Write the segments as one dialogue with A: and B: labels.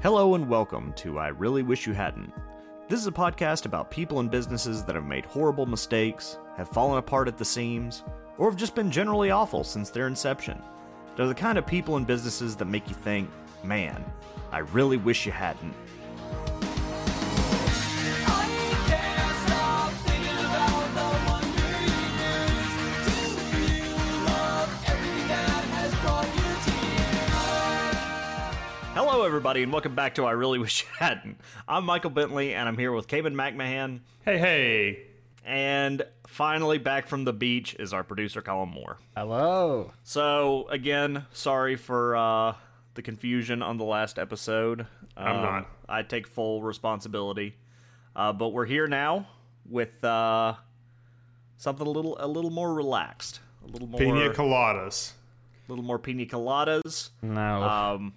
A: Hello and welcome to I Really Wish You Hadn't. This is a podcast about people and businesses that have made horrible mistakes, have fallen apart at the seams, or have just been generally awful since their inception. They're the kind of people and businesses that make you think, man, I really wish you hadn't. Everybody, and welcome back to I Really Wish You Hadn't. I'm Michael Bentley, and I'm here with Cayman McMahon.
B: Hey, hey.
A: And finally, back from the beach is our producer, Colin Moore.
C: Hello.
A: So, again, sorry for uh, the confusion on the last episode.
B: I'm
A: Um,
B: not.
A: I take full responsibility. Uh, but we're here now with uh, something a little a little more relaxed, a little more
B: Pina coladas.
A: a little more pina coladas,
C: No.
A: um,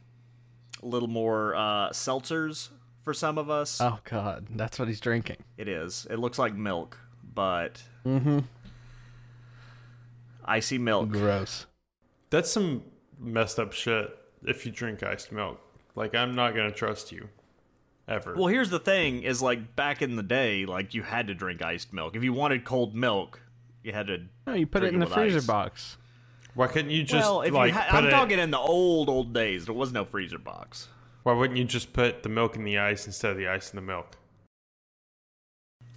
A: a little more uh, seltzers for some of us.
C: oh God, that's what he's drinking.
A: It is. It looks like milk, but
C: Mm-hmm.
A: icy milk.
C: Gross.
B: That's some messed up shit if you drink iced milk. Like, I'm not going to trust you. Ever.
A: Well, here's the thing: is like back in the day, like you had to drink iced milk. If you wanted cold milk, you had to.
C: No, you put it in the freezer
A: ice.
C: box.
B: Why couldn't you just,
A: well, if
B: like,
A: you ha-
B: put
A: I'm
B: it...
A: talking in the old old days, there was no freezer box.
B: Why wouldn't you just put the milk in the ice instead of the ice in the milk?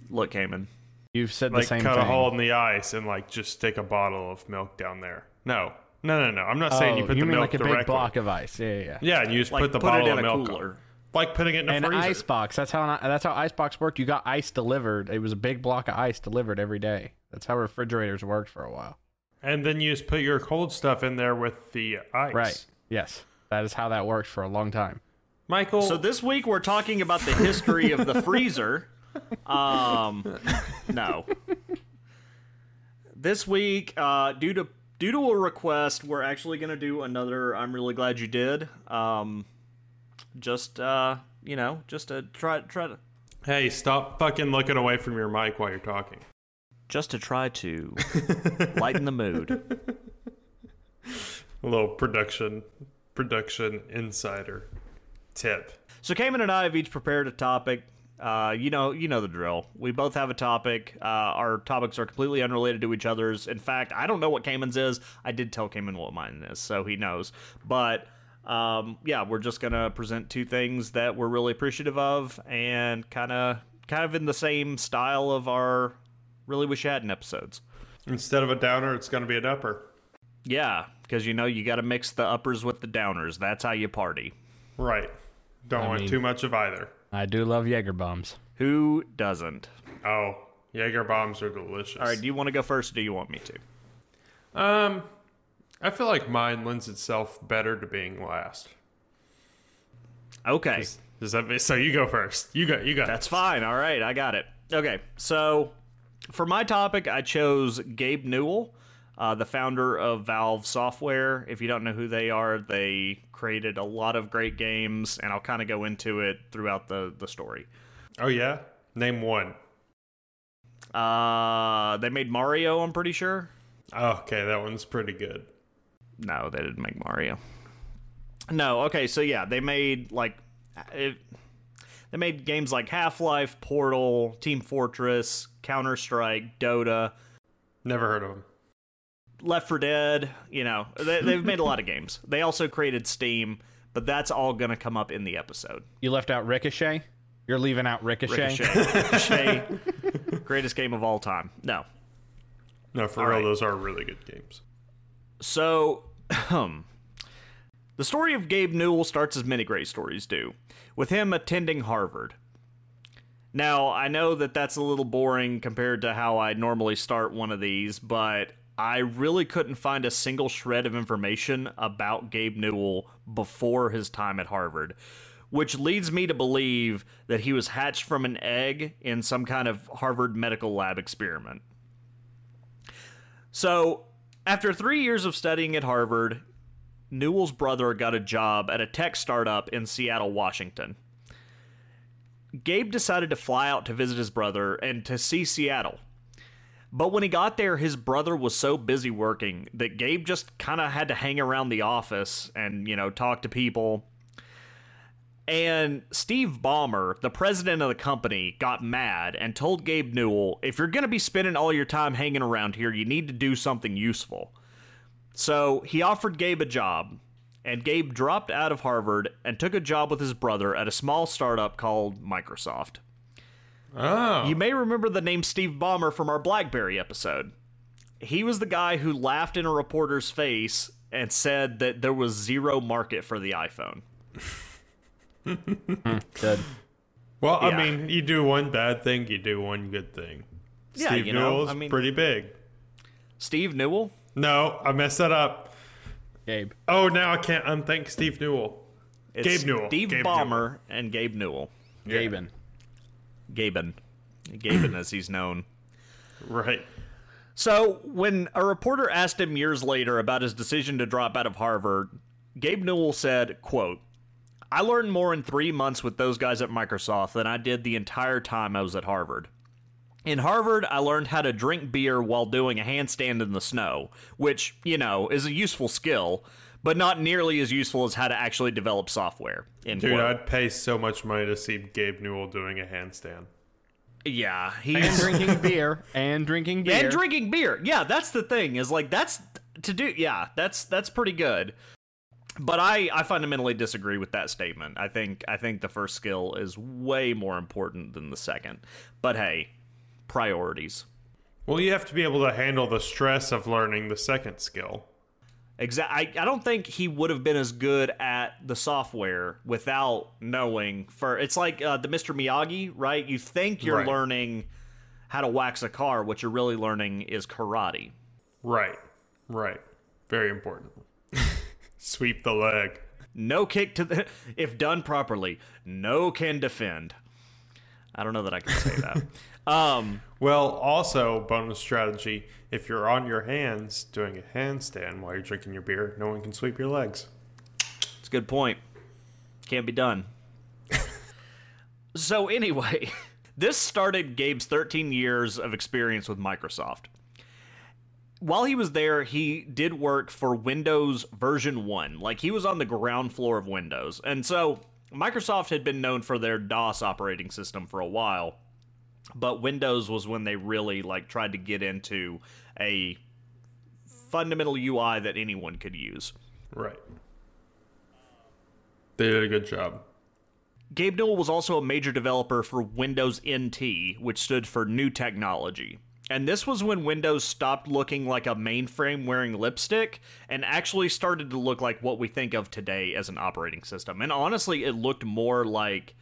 A: Look, Cayman.
C: You've said
B: Like,
C: the same
B: cut
C: thing.
B: a hole in the ice and, like, just stick a bottle of milk down there. No. No, no, no. I'm not saying
C: oh,
B: you put the
C: mean
B: milk
C: like a
B: directly.
C: big block of ice? Yeah, yeah. yeah.
B: Yeah, and you just
A: Like
B: put the
A: put
B: bottle
A: it in
B: of
A: a
B: milk
A: cooler.
B: on. Like putting it in a
C: An
B: freezer.
C: ice box. That's how that's how icebox worked. You got ice delivered. It was a big block of ice delivered every day. That's how refrigerators worked for a while.
B: And then you just put your cold stuff in there with the ice.
C: Right. Yes. That is how that worked for a long time.
B: Michael,
A: So this week we're talking about the history of the freezer. Um, no. This week, uh, due to due to a request, we're actually going to do another. I'm really glad you did. Um, just uh, you know, just to try try to
B: hey, stop fucking looking away from your mic while you're talking.
A: Just to try to lighten the mood.
B: A little production production insider tip.
A: So Cayman and I have each prepared a topic. Uh, you know, you know the drill. We both have a topic. Uh, our topics are completely unrelated to each other's. In fact, I don't know what Cayman's is. I did tell Cayman what mine is, so he knows. But um, yeah, we're just gonna present two things that we're really appreciative of, and kind of, kind of in the same style of our really wish you hadn't episodes.
B: Instead of a downer, it's going to be an upper.
A: Yeah, because you know you got to mix the uppers with the downers. That's how you party.
B: Right. Don't
C: I
B: want
C: mean-
B: too much of either.
C: I do love Jaeger bombs.
A: Who doesn't?
B: Oh, Jaeger bombs are delicious.
A: All right, do you want to go first, or do you want me to?
B: Um, I feel like mine lends itself better to being last.
A: Okay.
B: Does that mean, so? You go first. You go. You go.
A: That's fine. All right, I got it. Okay, so for my topic, I chose Gabe Newell, uh, the founder of Valve Software. If you don't know who they are, they created a lot of great games, and I'll kind of go into it throughout the the story.
B: Oh yeah. Name one.
A: Uh, they made Mario. I'm pretty sure.
B: Oh, okay, that one's pretty good.
A: No, they didn't make Mario. No, okay, so yeah, they made like it, they made games like Half Life, Portal, Team Fortress, Counter Strike, Dota.
B: Never heard of them.
A: Left 4 Dead, you know, they, they've made a lot of games. They also created Steam, but that's all going to come up in the episode.
C: You left out Ricochet. You're leaving out Ricochet.
A: Ricochet, Ricochet greatest game of all time. No.
B: No, for
A: All
B: real,
A: right.
B: those are really good games.
A: So, um, the story of Gabe Newell starts as many great stories do, with him attending Harvard. Now, I know that that's a little boring compared to how I normally start one of these, but I really couldn't find a single shred of information about Gabe Newell before his time at Harvard, which leads me to believe that he was hatched from an egg in some kind of Harvard medical lab experiment. So, after three years of studying at Harvard, Newell's brother got a job at a tech startup in Seattle, Washington. Gabe decided to fly out to visit his brother and to see Seattle. But when he got there, his brother was so busy working that Gabe just kind of had to hang around the office and, you know, talk to people. And Steve Ballmer, the president of the company, got mad and told Gabe Newell, if you're going to be spending all your time hanging around here, you need to do something useful. So he offered Gabe a job, and Gabe dropped out of Harvard and took a job with his brother at a small startup called Microsoft.
B: Oh.
A: You may remember the name Steve Ballmer from our Blackberry episode. He was the guy who laughed in a reporter's face and said that there was zero market for the iPhone.
C: Good.
B: well,
A: Yeah.
B: I mean, you do one bad thing, you do one good thing.
A: Yeah,
B: Steve
A: you know,
B: Newell's
A: I mean-
B: pretty big.
A: Steve Newell?
B: No, I messed that up.
C: Gabe.
B: Oh, now I can't unthank Steve Newell.
A: It's
B: Gabe Newell.
A: Steve
B: Gabe
A: Ballmer and Gabe Newell.
C: Gaben.
A: Gaben. Gaben, as he's known.
B: Right.
A: So, when a reporter asked him years later about his decision to drop out of Harvard, Gabe Newell said, quote, I learned more in three months with those guys at Microsoft than I did the entire time I was at Harvard. In Harvard, I learned how to drink beer while doing a handstand in the snow, which, you know, is a useful skill, but not nearly as useful as how to actually develop software. End
B: Dude,
A: quote.
B: I'd pay so much money to see Gabe Newell doing a handstand.
A: yeah,
C: And
A: he's
C: drinking beer. And drinking beer.
A: and drinking beer. Yeah, that's the thing. Is like that's to do. Yeah, that's that's pretty good. But I I fundamentally disagree with that statement. I think I think the first skill is way more important than the second. But hey, priorities.
B: Well, you have to be able to handle the stress of learning the second skill.
A: Exactly. I, I don't think he would have been as good at the software without knowing. For it's like uh, the Mr. Miyagi, right? You think you're
B: Right.
A: learning how to wax a car. What you're really learning is karate.
B: Right. Right. Very important. Sweep the leg.
A: No kick to the if done properly. No can defend. I don't know that I can say that. um,
B: Well, also, bonus strategy if you're on your hands doing a handstand while you're drinking your beer, no one can sweep your legs.
A: it's a good point. Can't be done. so anyway, this started Gabe's 13 years of experience with Microsoft. While he was there, he did work for Windows version 1. Like he was on the ground floor of Windows. And so Microsoft had been known for their DOS operating system for a while. But Windows was when they really like tried to get into a fundamental UI that anyone could use.
B: Right. They did a good job.
A: Gabe Newell was also a major developer for Windows NT, which stood for New Technology. And this was when Windows stopped looking like a mainframe wearing lipstick and actually started to look like what we think of today as an operating system. And honestly, it looked more like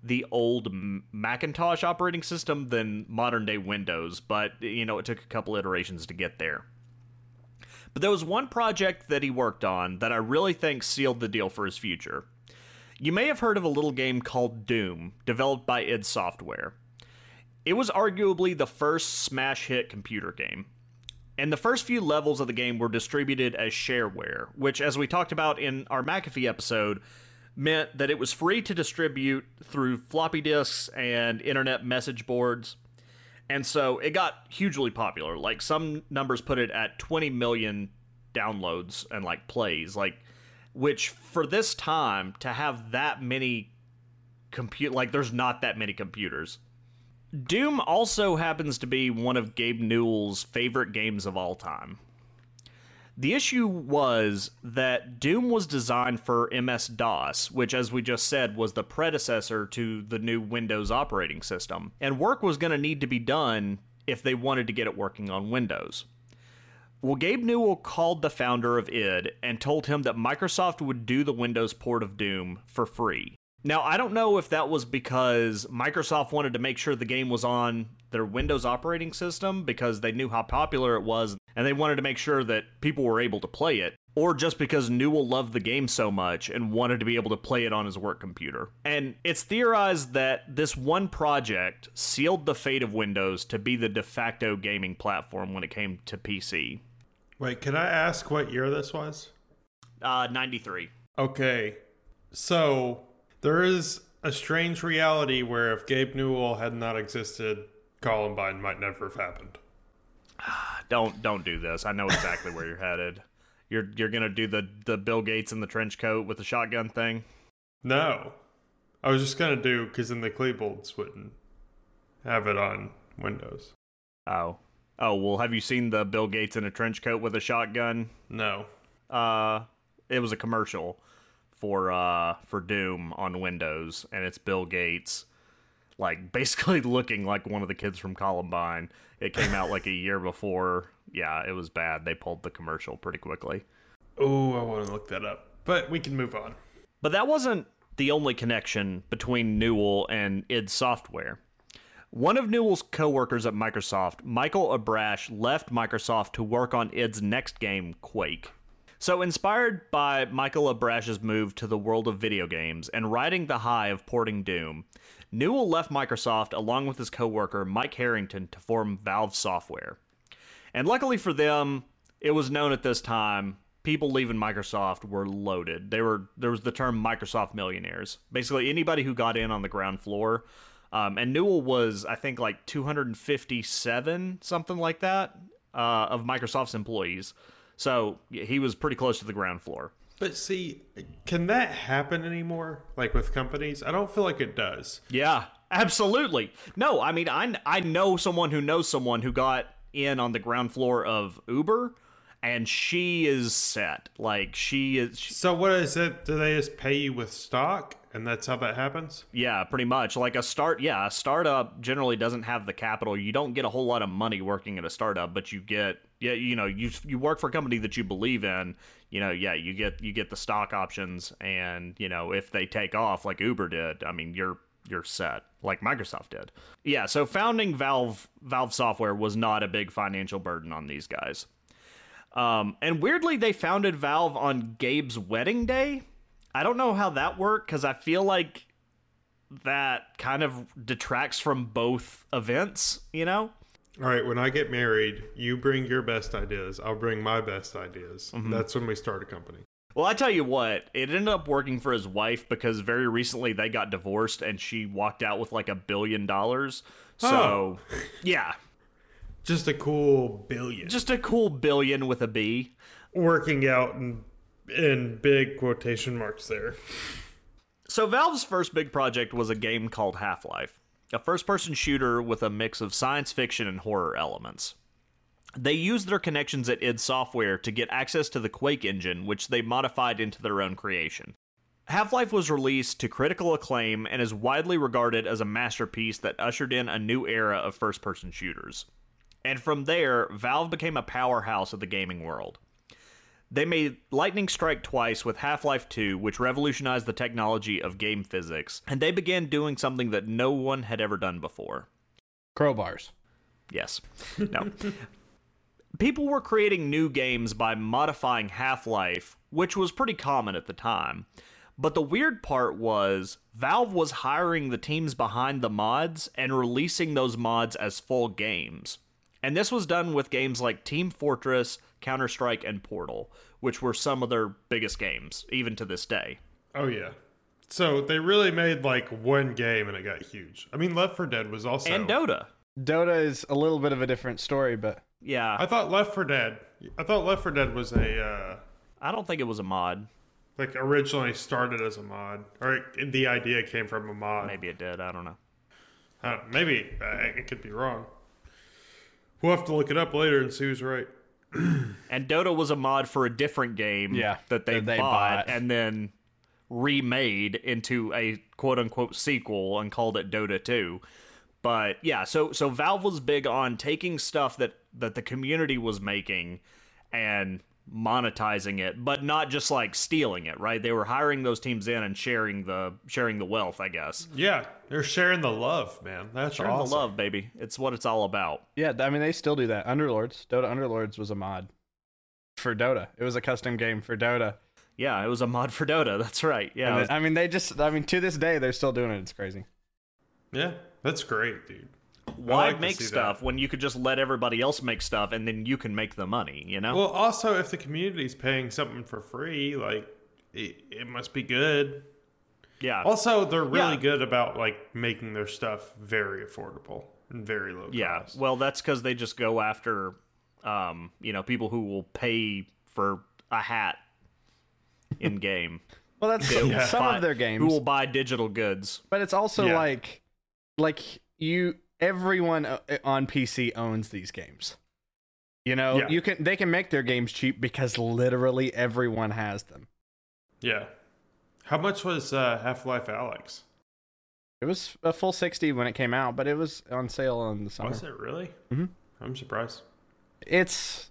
A: the old Macintosh operating system than modern day Windows, but you know, it took a couple iterations to get there. But there was one project that he worked on that I really think sealed the deal for his future. You may have heard of a little game called Doom, developed by id Software. It was arguably the first smash hit computer game. And the first few levels of the game were distributed as shareware, which, as we talked about in our McAfee episode, meant that it was free to distribute through floppy disks and internet message boards. And so it got hugely popular. Like some numbers put it at 20 million downloads and like plays. Like which for this time to have that many compute like there's not that many computers. Doom also happens to be one of Gabe Newell's favorite games of all time. The issue was that Doom was designed for MS DOS, which, as we just said, was the predecessor to the new Windows operating system, and work was going to need to be done if they wanted to get it working on Windows. Well, Gabe Newell called the founder of id and told him that Microsoft would do the Windows port of Doom for free. Now, I don't know if that was because Microsoft wanted to make sure the game was on their Windows operating system because they knew how popular it was and they wanted to make sure that people were able to play it, or just because Newell loved the game so much and wanted to be able to play it on his work computer. And it's theorized that this one project sealed the fate of Windows to be the de facto gaming platform when it came to PC.
B: Wait, can I ask what year this was?
A: Uh, 93.
B: Okay. So, there is a strange reality where if Gabe Newell had not existed, Columbine might never have happened.
A: Don't don't do this. I know exactly where you're headed. You're you're gonna do the the Bill Gates in the trench coat with the shotgun thing.
B: No. I was just gonna do because then the Klebold's wouldn't have it on Windows.
A: Oh. Oh, well, have you seen the Bill Gates in a trench coat with a shotgun?
B: No.
A: Uh, it was a commercial for uh for Doom on Windows, and it's Bill Gates, like basically looking like one of the kids from Columbine. It came out like a year before. Yeah, it was bad. They pulled the commercial pretty quickly.
B: Oh, I want to look that up, but we can move on.
A: But that wasn't the only connection between Newell and id Software. One of Newell's coworkers at Microsoft, Michael Abrash, left Microsoft to work on id's next game, Quake. So, inspired by Michael Abrash's move to the world of video games and riding the high of porting Doom, Newell left Microsoft along with his coworker Mike Harrington to form Valve Software. And luckily for them, it was known at this time people leaving Microsoft were loaded. They were there was the term Microsoft millionaires. Basically, anybody who got in on the ground floor. Um, and Newell was, I think, like 257, something like that, uh, of Microsoft's employees. So he was pretty close to the ground floor.
B: But see, can that happen anymore? Like with companies? I don't feel like it does.
A: Yeah, absolutely. No, I mean, I, I know someone who knows someone who got in on the ground floor of Uber and she is set. Like she is. She,
B: so what is it? Do they just pay you with stock, and that's how that happens?
A: Yeah, pretty much. Like a start. Yeah, a startup generally doesn't have the capital. You don't get a whole lot of money working at a startup, but you get yeah, you know, you you work for a company that you believe in. You know, yeah, you get you get the stock options, and you know if they take off like Uber did, I mean you're you're set like Microsoft did. Yeah, so founding Valve Valve Software was not a big financial burden on these guys. Um, and weirdly, they founded Valve on Gabe's wedding day. I don't know how that worked because I feel like that kind of detracts from both events, you know?
B: All right, when I get married, you bring your best ideas. I'll bring my best ideas. Mm-hmm. That's when we start a company.
A: Well, I tell you what, it ended up working for his wife because very recently they got divorced and she walked out with like a billion dollars. So, oh. yeah,
B: just a cool billion.
A: Just a cool billion with a B.
B: Working out in, in big quotation marks there.
A: So, Valve's first big project was a game called Half Life, a first person shooter with a mix of science fiction and horror elements. They used their connections at id Software to get access to the Quake engine, which they modified into their own creation. Half Life was released to critical acclaim and is widely regarded as a masterpiece that ushered in a new era of first person shooters. And from there, Valve became a powerhouse of the gaming world. They made Lightning Strike twice with Half Life 2, which revolutionized the technology of game physics, and they began doing something that no one had ever done before
C: crowbars.
A: Yes. No. People were creating new games by modifying Half Life, which was pretty common at the time. But the weird part was Valve was hiring the teams behind the mods and releasing those mods as full games. And this was done with games like Team Fortress, Counter Strike, and Portal, which were some of their biggest games, even to this day.
B: Oh, yeah. So they really made like one game and it got huge. I mean, Left 4 Dead was also.
A: And Dota.
C: Dota is a little bit of a different story, but.
A: Yeah.
B: I thought Left 4 Dead. I thought Left 4 Dead was a. Uh,
A: I don't think it was a mod.
B: Like originally started as a mod, or it, the idea came from a mod.
A: Maybe it did. I don't know.
B: Uh, maybe uh, it could be wrong. We'll have to look it up later and see who's right.
A: and Dota was a mod for a different game
C: yeah,
A: that they, that they bought, bought and then remade into a quote unquote sequel and called it Dota 2. But yeah, so so Valve was big on taking stuff that that the community was making and monetizing it, but not just like stealing it, right? They were hiring those teams in and sharing the sharing the wealth, I guess.
B: Yeah, they're sharing the love, man. That's
A: sharing
B: awesome.
A: the love, baby. It's what it's all about.
C: Yeah, I mean they still do that. Underlords, Dota Underlords was a mod for Dota. It was a custom game for Dota.
A: Yeah, it was a mod for Dota. That's right. Yeah,
C: was... I mean they just I mean to this day they're still doing it. It's crazy.
B: Yeah, that's great, dude.
A: Why like make stuff that. when you could just let everybody else make stuff and then you can make the money, you know?
B: Well, also, if the community's paying something for free, like, it, it must be good.
A: Yeah.
B: Also, they're really yeah. good about, like, making their stuff very affordable and very low
A: yeah.
B: cost.
A: Well, that's because they just go after, um, you know, people who will pay for a hat in game.
C: Well, that's
B: Yeah.
C: some
A: buy-
C: of their games,
A: Who will buy digital goods?
C: but it's also
B: Yeah.
C: like, like you, everyone uh, on PC owns these games. You know,
B: Yeah.
C: you can they can make their games cheap because literally everyone has them.
B: Yeah. How much was uh, Half Life Alyx?
C: It was a full sixty when it came out, but it was on sale in the summer.
B: Was it really?
C: Mhm.
B: I'm surprised.
C: It's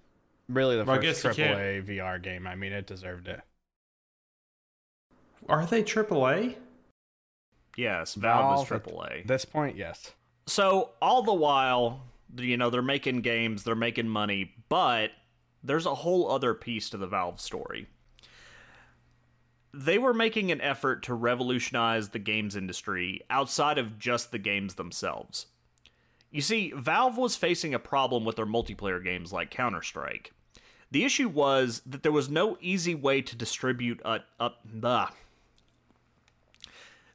C: really the
B: Well, I
C: first
B: guess you can't-
C: AAA VR game. I mean, it deserved it.
B: Are they AAA?
A: Yes, Valve,
C: Valve
A: is
C: at
A: AAA.
C: At this point, yes.
A: So all the while, you know, they're making games, they're making money, but there's a whole other piece to the Valve story. They were making an effort to revolutionize the games industry outside of just the games themselves. You see, Valve was facing a problem with their multiplayer games like Counter Strike. The issue was that there was no easy way to distribute a, a, the,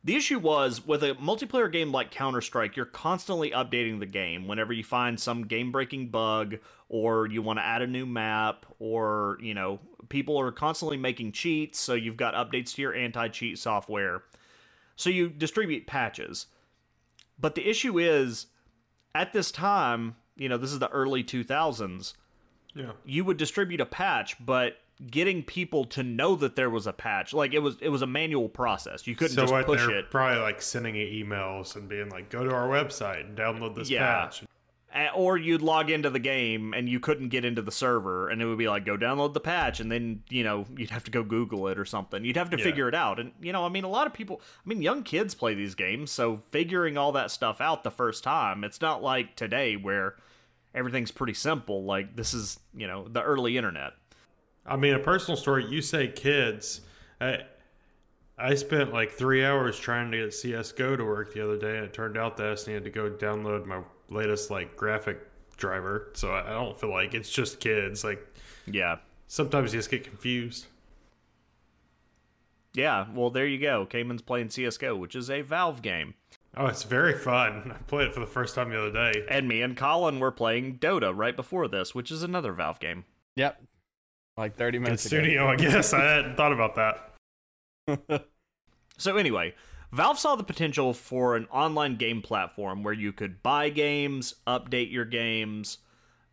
A: the issue was with a multiplayer game like Counter Strike, you're constantly updating the game whenever you find some game breaking bug or you want to add a new map or, you know, people are constantly making cheats, so you've got updates to your anti cheat software. So you distribute patches. But the issue is, at this time, you know, this is the early 2000s,
B: Yeah.
A: you would distribute a patch, but getting people to know that there was a patch, like it was it was a manual process. You couldn't
B: So
A: just
B: what?
A: push it.
B: probably like sending emails and being like, "Go to our website and download this
A: Yeah.
B: patch."
A: Or you'd log into the game and you couldn't get into the server and it would be like go download the patch and then you know you'd have to go google it or something you'd have to
B: Yeah.
A: figure it out and you know i mean a lot of people i mean young kids play these games so figuring all that stuff out the first time it's not like today where everything's pretty simple like this is you know the early internet
B: I mean, a personal story. You say kids. I, I spent like three hours trying to get CS:GO to work the other day, and it turned out that I just needed to go download my latest like graphic driver. So I, I don't feel like it's just kids. Like
A: yeah
B: sometimes you just get confused.
A: yeah well there you go Cayman's playing csgo which is a valve game
B: Oh, it's very fun. I played it for the first time the other day.
A: and me and colin were playing dota right before this which is another valve game
C: Yep. Like 30
B: Good
C: minutes ago.
B: studio, I guess. I hadn't thought about that.
A: So anyway, Valve saw the potential for an online game platform where you could buy games, update your games,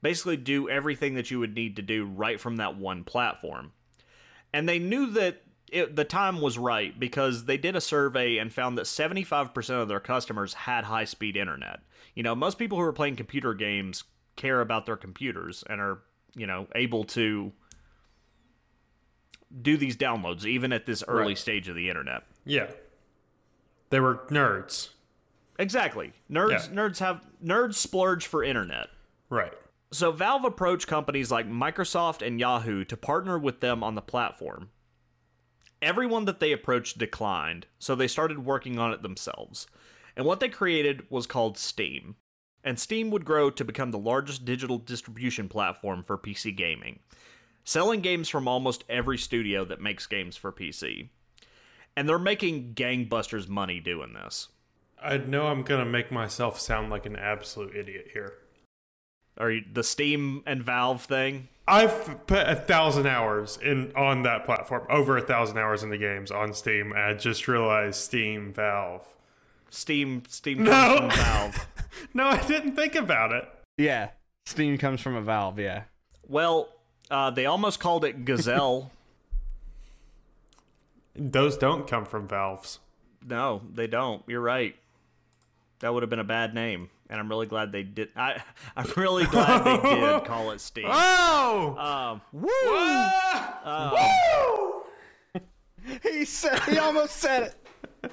A: basically do everything that you would need to do right from that one platform. And they knew that it, the time was right because they did a survey and found that 75% of their customers had high speed internet. You know, most people who are playing computer games care about their computers and are, you know, able to do these downloads even at this early
B: Right.
A: stage of the internet.
B: Yeah. They were nerds.
A: Exactly. Nerds
B: Yeah.
A: nerds have nerds splurge for internet.
B: Right.
A: So Valve approached companies like Microsoft and Yahoo to partner with them on the platform. Everyone that they approached declined, so they started working on it themselves. And what they created was called Steam. And Steam would grow to become the largest digital distribution platform for PC gaming, selling games from almost every studio that makes games for PC. And they're making gangbusters money doing this.
B: I know I'm going to make myself sound like an absolute idiot here.
A: Are you, the Steam and Valve thing.
B: I've put a thousand hours in on that platform, over a thousand hours in the games on Steam. And I just realized Steam Valve.
A: Steam Steam
B: No.
A: comes from Valve.
B: No, I didn't think about it.
C: Yeah. Steam comes from a valve, yeah.
A: Well, uh, they almost called it Gazelle.
B: Those don't come from valves.
A: no, they don't. You're right. That would have been a bad name, and I'm really glad they did. I I'm really glad they did call it Steam.
B: Oh!
A: Um, woo!
B: Ah!
C: He said he almost said it.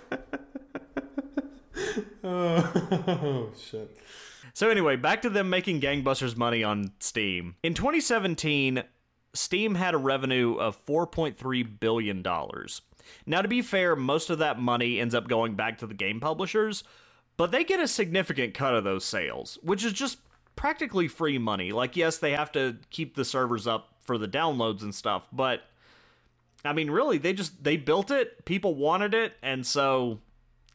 B: oh, shit.
A: So anyway, back to them making gangbusters money on Steam. In 2017, Steam had a revenue of 4.3 billion dollars. Now to be fair, most of that money ends up going back to the game publishers, but they get a significant cut of those sales, which is just practically free money. Like yes, they have to keep the servers up for the downloads and stuff, but I mean really they just they built it, people wanted it, and so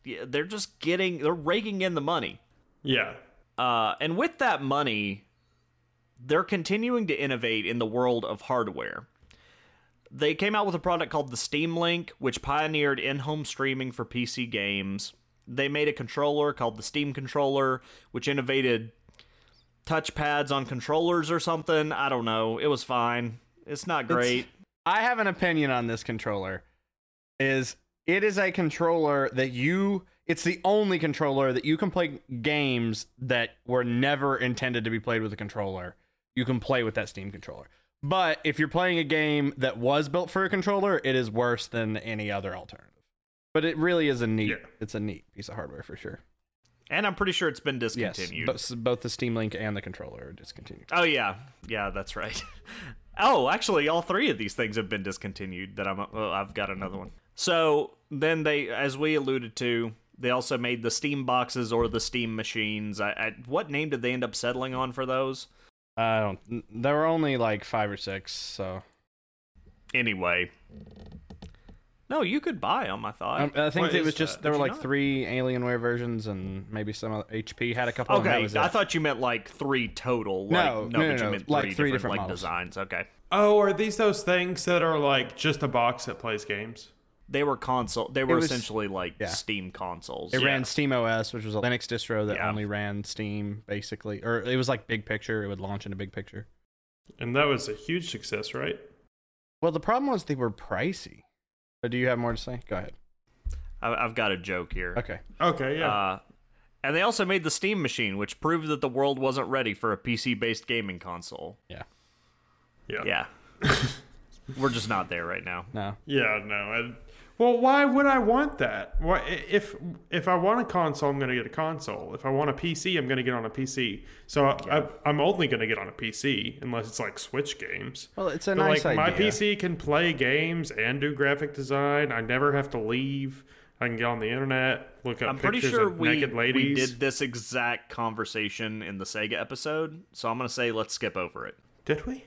A: yeah, they're just getting they're raking in the money.
B: Yeah.
A: Uh, and with that money, they're continuing to innovate in the world of hardware. They came out with a product called the Steam Link, which pioneered in home streaming for PC games. They made a controller called the Steam Controller, which innovated touchpads on controllers or something. I don't know. It was fine. It's not great.
C: I have an opinion on this controller. Is it is a controller that you it's the only controller that you can play games that were never intended to be played with a controller. You can play with that Steam controller. But if you're playing a game that was built for a controller, it is worse than any other alternative. But it really is a neat
B: Yeah.
C: it's a neat piece of hardware for sure.
A: and I'm pretty sure it's been
C: Yes,
A: discontinued.
C: but both the Steam Link and the controller are discontinued.
A: Oh yeah, yeah, that's right. oh, actually, all three of these things have been discontinued. That I'm, well, I've got another one. So then they, as we alluded to, they also made the Steam boxes or the Steam machines. I, I, what name did they end up settling on for those?
C: I don't. There were only like five or six, so
A: Anyway, no, you could buy them. I thought.
C: Um, I think
B: What
C: it
B: is
C: was just
B: that?
C: there
A: Did
C: were like
A: not?
C: three Alienware versions and maybe some other HP had a couple. of them,
A: okay, I
C: it.
A: thought you meant like three total. Like,
C: No,
A: no,
C: no,
A: but
C: no,
A: you
C: no,
A: meant
C: like
A: three,
C: three
A: different,
C: different
A: like
C: models.
A: designs. Okay,
B: Oh, are these those things that are like just a box that plays games?
A: They were console. They were
C: was-
A: essentially like
C: yeah.
A: Steam consoles.
C: It
B: Yeah.
C: ran Steam OS, which was a Linux distro that
A: Yeah.
C: only ran Steam, basically, or it was like Big Picture. It would launch into Big Picture.
B: And that was a huge success, right?
C: Well, the problem was they were pricey. But do you have more to say? Go ahead.
A: I, I've got a joke here.
C: Okay.
B: Okay, yeah.
A: Uh, and they also made the Steam machine, which proved that the world wasn't ready for a PC based gaming console.
C: Yeah.
B: yeah.
A: Yeah. We're just not there right now.
C: No.
B: Yeah, no. I, well, why would I want that? Why, if if I want a console, I'm going to get a console. If I want a PC, I'm going to get on a PC. So I, I, I'm only going to get on a PC unless it's like Switch games.
C: Well, it's a
B: But
C: nice
B: like my. PC can play games and do graphic design. I never have to leave. I can get on the internet, look up
A: I'm pretty
B: pictures
A: sure we,
B: naked
A: we did this exact conversation in the Sega episode, so I'm going to say let's skip over it.
B: Did we?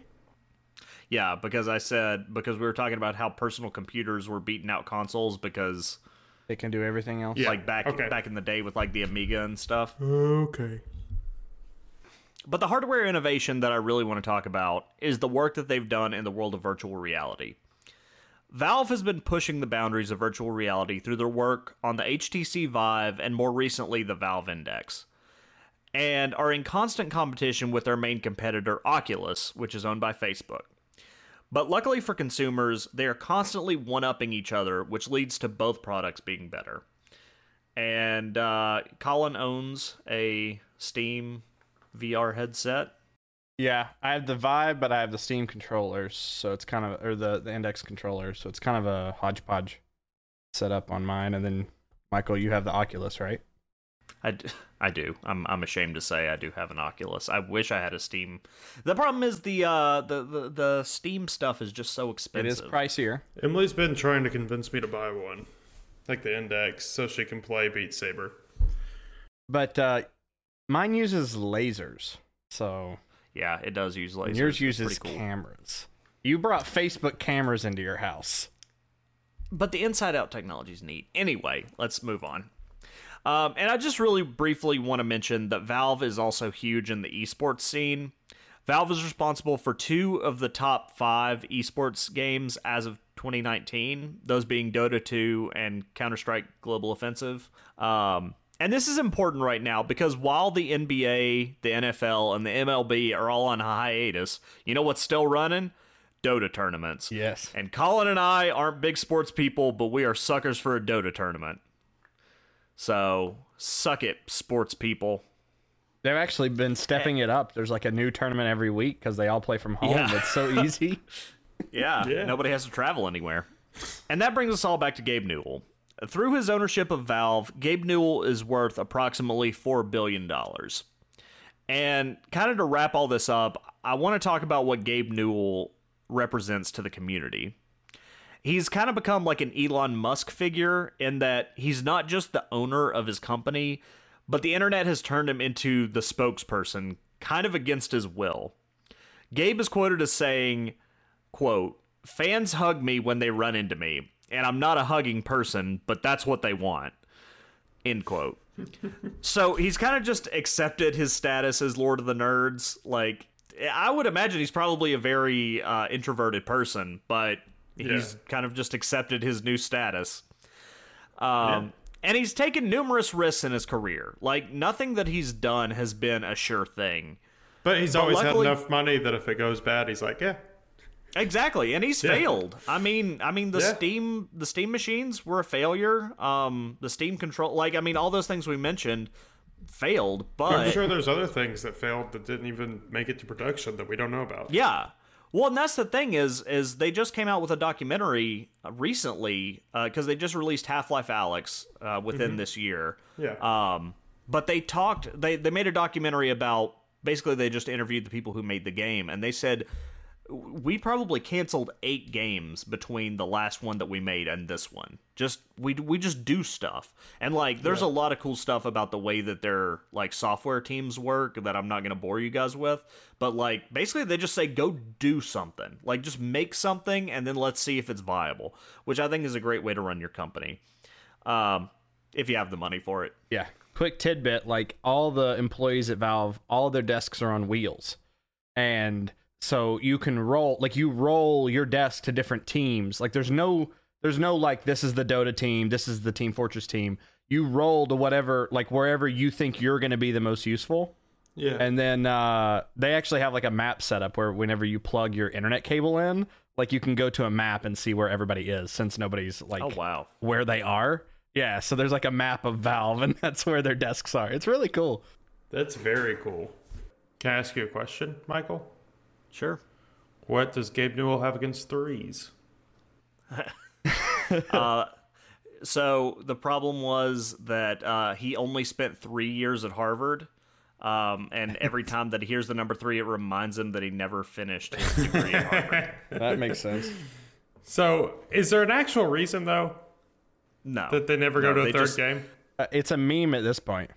A: Yeah, because I said, because we were talking about how personal computers were beating out consoles because,
C: they can do everything else.
B: Yeah.
A: like, back
B: okay.
A: back in the day with, like, the Amiga and stuff.
B: Okay.
A: But the hardware innovation that I really want to talk about is the work that they've done in the world of virtual reality. Valve has been pushing the boundaries of virtual reality through their work on the HTC Vive and more recently the Valve Index, and are in constant competition with their main competitor Oculus, which is owned by Facebook. But luckily for consumers, they are constantly one upping each other, which leads to both products being better. And uh, Colin owns a Steam VR headset.
C: Yeah, I have the Vive, but I have the Steam controllers, so it's kind of or the the Index controllers, so it's kind of a hodgepodge setup on mine. And then Michael, you have the Oculus, right?
A: I, d- I do. I'm I'm ashamed to say I do have an Oculus. I wish I had a Steam. The problem is the uh the the, the Steam stuff is just so expensive.
C: It is pricier.
B: Emily's been trying to convince me to buy one, like the Index, so she can play Beat Saber.
C: But uh, mine uses lasers, so
A: Yeah, it does use lasers.
C: and yours uses
A: cool.
C: cameras. You brought Facebook cameras into your house.
A: But the inside out technology is neat. Anyway, let's move on. Um, and I just really briefly want to mention that Valve is also huge in the esports scene. Valve is responsible for two of the top five esports games as of 2019, those being Dota 2 and Counter Strike Global Offensive. Um, and this is important right now because while the NBA, the NFL, and the MLB are all on hiatus, you know what's still running? Dota tournaments.
C: Yes.
A: And Colin and I aren't big sports people, but we are suckers for a Dota tournament. So, suck it, sports people.
C: They've actually been stepping it up. There's like a new tournament every week because they all play from home.
A: Yeah.
C: It's so easy.
A: Yeah,
B: Yeah.
A: nobody has to travel anywhere. And that brings us all back to Gabe Newell. Through his ownership of Valve, Gabe Newell is worth approximately $4 billion. And kind of to wrap all this up, I want to talk about what Gabe Newell represents to the community. He's kind of become like an Elon Musk figure in that he's not just the owner of his company, but the internet has turned him into the spokesperson, kind of against his will. Gabe is quoted as saying, quote, fans hug me when they run into me, and I'm not a hugging person, but that's what they want. End quote. so he's kind of just accepted his status as Lord of the Nerds. Like, I would imagine he's probably a very uh, introverted person, but He's
B: Yeah.
A: kind of just accepted his new status. Um, And he's taken numerous risks in his career. Like, nothing that he's done has been a sure thing.
B: But he's
A: But
B: always
A: luckily-
B: had enough money that if it goes bad, he's like, yeah,
A: Exactly, and he's
B: Yeah.
A: failed. I mean, I mean the
B: Yeah.
A: Steam the Steam machines were a failure. Um, the Steam control, like I mean, all those things we mentioned failed. But
B: I'm sure there's other things that failed that didn't even make it to production that we don't know about.
A: yeah, well, and that's the thing is is they just came out with a documentary uh, recently because they just released Half Life Alyx uh, within this year.
B: Yeah.
A: Um, but they talked. They they made a documentary about basically they just interviewed the people who made the game, and they said we probably canceled eight games between the last one that we made and this one. Just we we just do stuff, and like there's a lot of cool stuff about the way that their like software teams work that I'm not gonna bore you guys with. But like basically they just say go do something, like just make something, and then let's see if it's viable, which I think is a great way to run your company, um, if you have the money for it.
C: Yeah. Quick tidbit like all the employees at Valve, all of their desks are on wheels. And so you can roll like you roll your desk to different teams. Like there's no there's no like this is the Dota team, this is the Team Fortress team. You roll to whatever like wherever you think you're going to be the most useful.
B: Yeah.
C: And then uh, they actually have like a map setup where whenever you plug your internet cable in, like you can go to a map and see where everybody is since nobody's like
A: Oh wow.
C: where they are. Yeah, so there's like a map of Valve, and that's where their desks are. It's really cool.
B: That's very cool. Can I ask you a question, Michael?
A: Sure.
B: What does Gabe Newell have against threes?
A: So the problem was that uh, he only spent three years at Harvard, um, and every time that he hears the number three, it reminds him that he never finished his degree at Harvard.
C: That makes sense.
B: So, is there an actual reason though
A: No,
B: that they never
A: No,
B: go to a third
A: just-
B: game?
C: Uh, it's a meme at this point.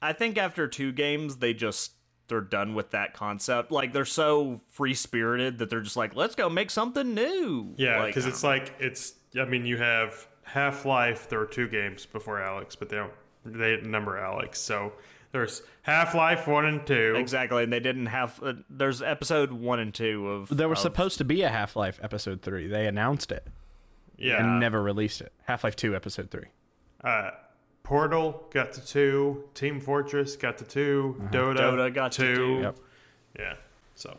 A: I think after two games, they just they're done with that concept. Like they're so free spirited that they're just like, let's go make something new.
B: Yeah, because
A: I
B: it's like it's. I mean, you have Half Life. There were two games before Alyx, but they don't. They didn't number Alyx. So there's Half Life one and two.
A: exactly, and they didn't have. Uh, there's episode one and two of.
C: There was
A: of-
C: supposed to be a Half Life episode three. They announced it
B: Yeah.
C: and never released it. Half Life two episode three.
B: uh, Portal got to two. Team Fortress got to 2 Dota,
A: Dota got to two.
C: Yep.
B: Yeah. So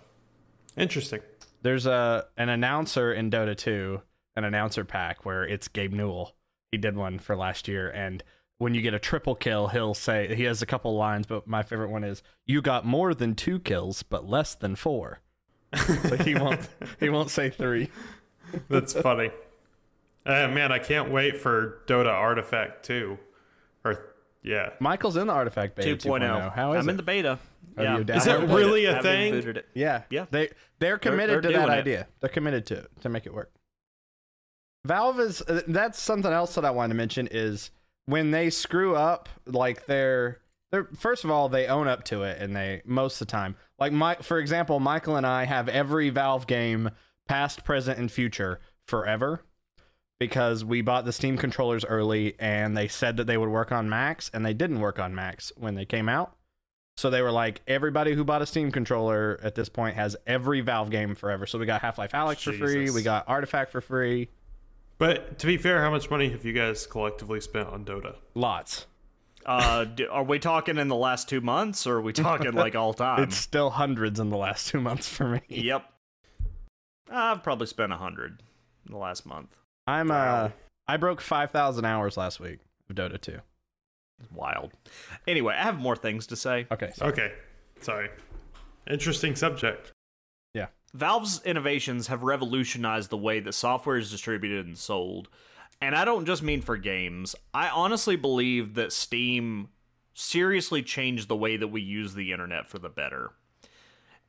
B: interesting.
C: There's a an announcer in Dota two, an announcer pack where it's Gabe Newell. He did one for last year, and when you get a triple kill, he'll say he has a couple lines, but my favorite one is "You got more than two kills, but less than four. so he won't he won't say three.
B: That's funny. Uh, man, I can't wait for Dota Artifact 2. Or, yeah.
C: Michael's in the artifact beta
A: 2.0.
C: 2.0. How is
A: I'm
C: it?
A: in the beta.
C: Have
A: yeah.
C: you
B: Is it
C: downloaded
B: really a
A: Haven't
B: thing?
A: booted it.
C: Yeah,
A: Yeah.
C: They they're committed
A: they're
C: to that
A: doing it.
C: idea. They're committed to it to make it work. Valve is uh, that's something else that I wanted to mention is when they screw up, like they're they're first of all they own up to it and they most of the time like my for example Michael and I have every Valve game past, present, and future forever because we bought the Steam controllers early and they said that they would work on Macs and they didn't work on Macs when they came out. So they were like, everybody who bought a Steam controller at this point has every Valve game forever. So we got Half Life Alyx for free. We got Artifact for free.
B: But to be fair, how much money have you guys collectively spent on Dota?
C: Lots.
A: Uh, d- are we talking in the last two months, or are we talking like all time?
C: It's still hundreds in the last two months for me.
A: Yep. I've probably spent a hundred in the last month.
C: I'm
B: Wow.
C: uh, I broke five thousand hours last week of Dota 2.
A: Wild. Anyway, I have more things to say.
C: Okay. so-
B: Okay. Sorry. Interesting subject. Yeah.
A: Valve's innovations have revolutionized the way that software is distributed and sold. And I don't just mean for games. I honestly believe that Steam seriously changed the way that we use the internet for the better.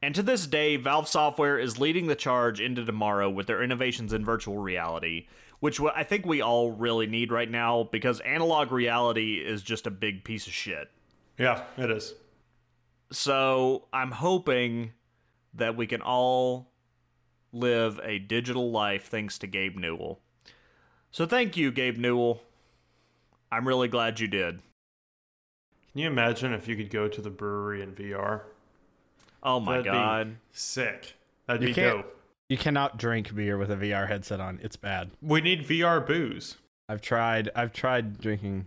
A: And to this day, Valve Software is leading the charge into tomorrow with their innovations in virtual reality, which I think we all really need right now because analog reality is just a big piece of shit.
B: Yeah, it is.
A: So I'm hoping that we can all live a digital life thanks to Gabe Newell. So thank you, Gabe Newell. I'm really glad you did.
B: Can you imagine if you could go to the brewery in VR?
A: Oh my
B: That'd be
A: god.
B: Sick. That'd
C: You
B: be dope.
C: You cannot drink beer with a VR headset on. It's bad.
B: We need VR booze.
C: I've tried. I've tried drinking.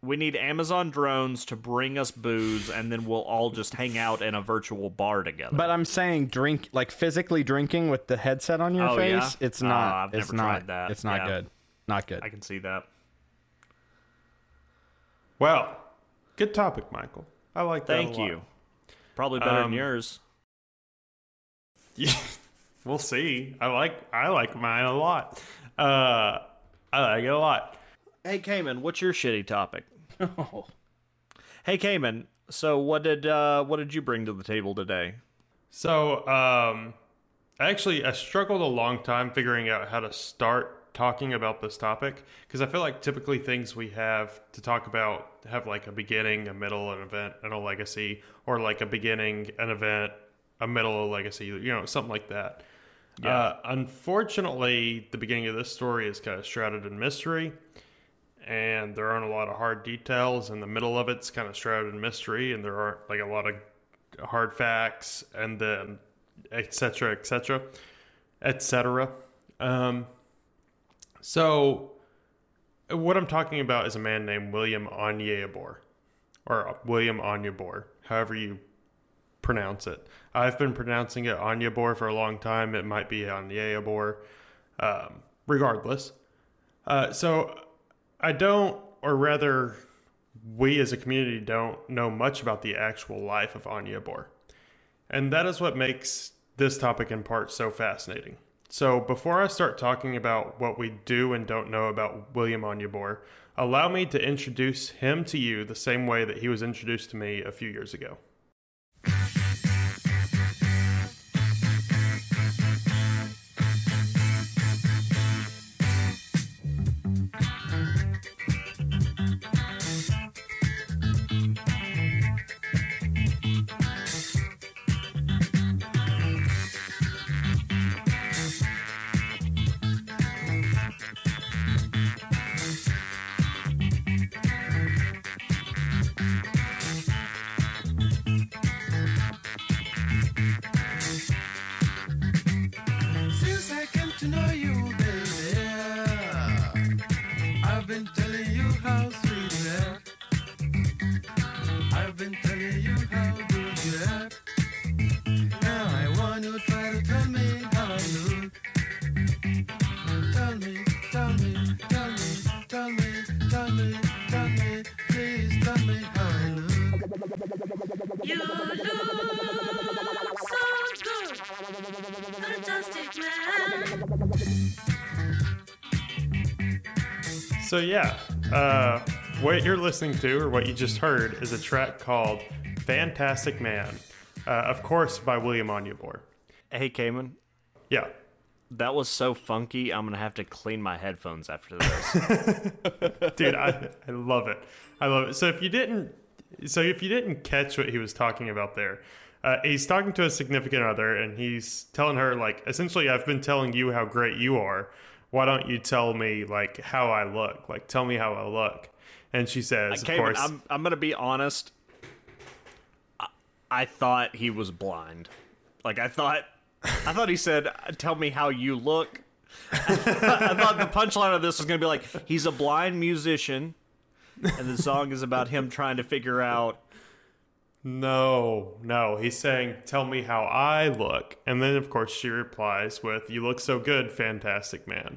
A: We need Amazon drones to bring us booze, and then we'll all just hang out in a virtual bar together.
C: But I'm saying drink like physically drinking with the headset on your
A: Oh,
C: face.
A: yeah?
C: It's not.
A: Ah, I've
C: it's
A: never
C: not.
A: tried that.
C: It's not
A: Yeah.
C: good. Not good.
A: I can see that.
B: Well, good topic, Michael. I like that. a
A: Thank
B: lot.
A: you. Probably better than
B: Um,
A: yours.
B: Yeah, we'll see. I like I like mine a lot. Uh, I like it a lot.
A: Hey, Cayman, what's your shitty topic?
C: Oh.
A: Hey, Cayman. So, what did uh, what did you bring to the table today?
B: So, um, actually, I struggled a long time figuring out how to start talking about this topic because I feel like typically things we have to talk about have like a beginning, a middle, an event, and a legacy, or like a beginning, an event, a middle, a legacy, you know, something like that. Uh, unfortunately, the beginning of this story is kind of shrouded in mystery, and there aren't a lot of hard details, and the middle of it's kind of shrouded in mystery, and there aren't like a lot of hard facts, and then etc. etc. etc. So, what I'm talking about is a man named William Onyeabor, or William Onyeabor, however you pronounce it. I've been pronouncing it Onyeabor for a long time. It might be Onyeabor. Um, regardless. Uh, so, I don't, or rather, we as a community don't know much about the actual life of Onyeabor. And that is what makes this topic in part so fascinating. So, before I start talking about what we do and don't know about William Onyeabor, allow me to introduce him to you the same way that he was introduced to me a few years ago.
D: So,
B: yeah, uh, what you're listening to, or what you just heard, is a track called Fantastic Man, uh, of course, by William Onyeabor.
A: Hey, Cayman.
B: Yeah.
A: That was so funky. I'm gonna have to clean my headphones after this.
B: dude I, I love it i love it so if you didn't so if you didn't catch what he was talking about there uh, he's talking to a significant other and he's telling her like essentially i've been telling you how great you are why don't you tell me like how i look like tell me how i look and she says of course
A: I'm I'm gonna be honest. I, I thought he was blind. Like I thought, I thought he said, "Tell me how you look." I thought the punchline of this was gonna be like he's a blind musician, and the song is about him trying to figure out.
B: No, no. He's saying, Tell me how I look. And then, of course, she replies with, You look so good, fantastic man.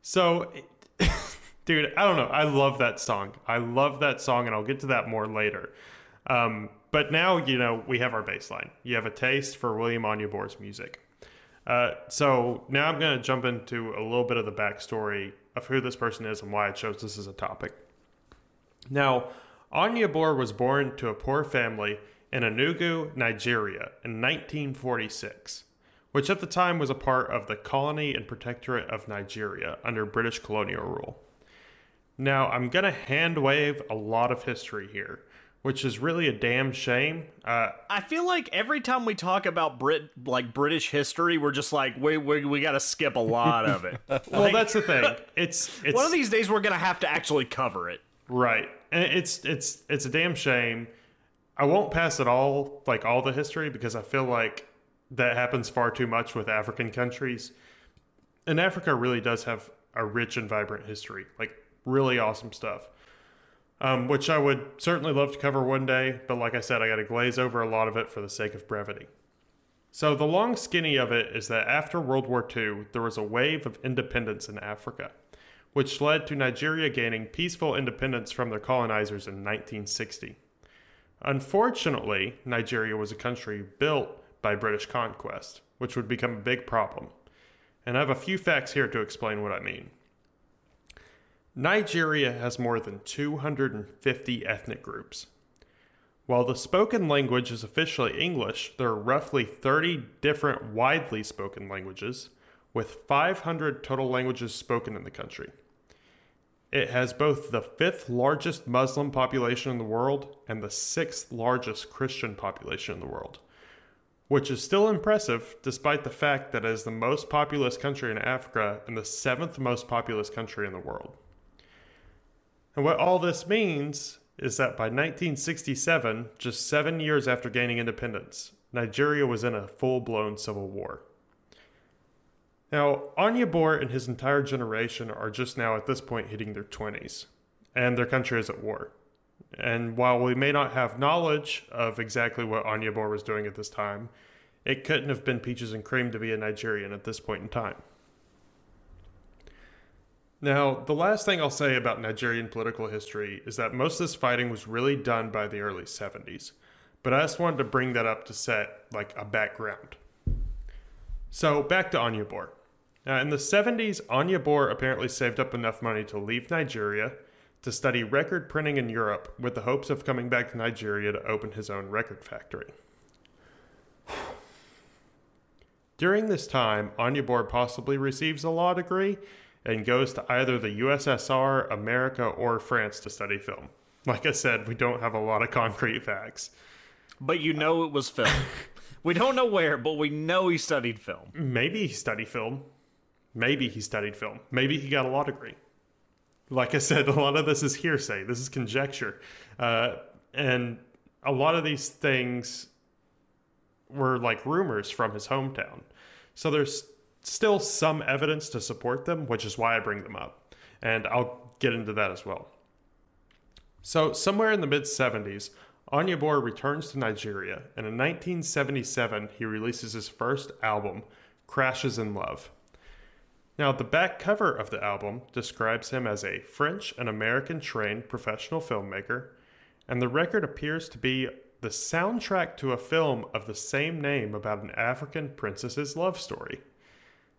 B: So, dude, I don't know. I love that song. I love that song, and I'll get to that more later. Um, but now, you know, we have our baseline. You have a taste for William Onyeabor's music. Uh, so now I'm going to jump into a little bit of the backstory of who this person is and why I chose this as a topic. Now, Onyeabor was born to a poor family in Enugu, Nigeria in 1946, which at the time was a part of the colony and protectorate of Nigeria under British colonial rule. Now, I'm going to hand wave a lot of history here, which is really a damn shame. Uh,
A: I feel like every time we talk about Brit like British history, we're just like we we, we got to skip a lot of it.
B: well, that's the thing. It's it's
A: One of these days, we're gonna have to actually cover it.
B: Right. It's it's it's a damn shame. I won't pass it all like all the history because I feel like that happens far too much with African countries. And Africa really does have a rich and vibrant history, like really awesome stuff. Um, which I would certainly love to cover one day, but like I said, I got to glaze over a lot of it for the sake of brevity. So, the long skinny of it is that after World War II, there was a wave of independence in Africa, which led to Nigeria gaining peaceful independence from their colonizers in 1960. Unfortunately, Nigeria was a country built by British conquest, which would become a big problem. And I have a few facts here to explain what I mean. Nigeria has more than 250 ethnic groups. While the spoken language is officially English, there are roughly 30 different widely spoken languages, with 500 total languages spoken in the country. It has both the fifth largest Muslim population in the world and the sixth largest Christian population in the world, which is still impressive despite the fact that it is the most populous country in Africa and the seventh most populous country in the world. And what all this means is that by 1967, just seven years after gaining independence, Nigeria was in a full blown civil war. Now, Onyeabor and his entire generation are just now at this point hitting their 20s, and their country is at war. And while we may not have knowledge of exactly what Onyeabor was doing at this time, it couldn't have been peaches and cream to be a Nigerian at this point in time. Now, the last thing I'll say about Nigerian political history is that most of this fighting was really done by the early 70s. But I just wanted to bring that up to set like a background. So, back to Onyeabor. Now, in the 70s, Onyeabor apparently saved up enough money to leave Nigeria to study record printing in Europe with the hopes of coming back to Nigeria to open his own record factory. During this time, Onyeabor possibly receives a law degree and goes to either the USSR, America, or France to study film. Like I said, we don't have a lot of concrete facts.
A: But you know it was film. we don't know where, but we know he studied film.
B: Maybe he studied film. Maybe he studied film. Maybe he got a law degree. Like I said, a lot of this is hearsay. This is conjecture. Uh, and a lot of these things were like rumors from his hometown. So there's still some evidence to support them, which is why I bring them up. And I'll get into that as well. So, somewhere in the mid 70s, Onyeabor returns to Nigeria, and in 1977, he releases his first album, Crashes in Love. Now, the back cover of the album describes him as a French and American trained professional filmmaker, and the record appears to be the soundtrack to a film of the same name about an African princess's love story.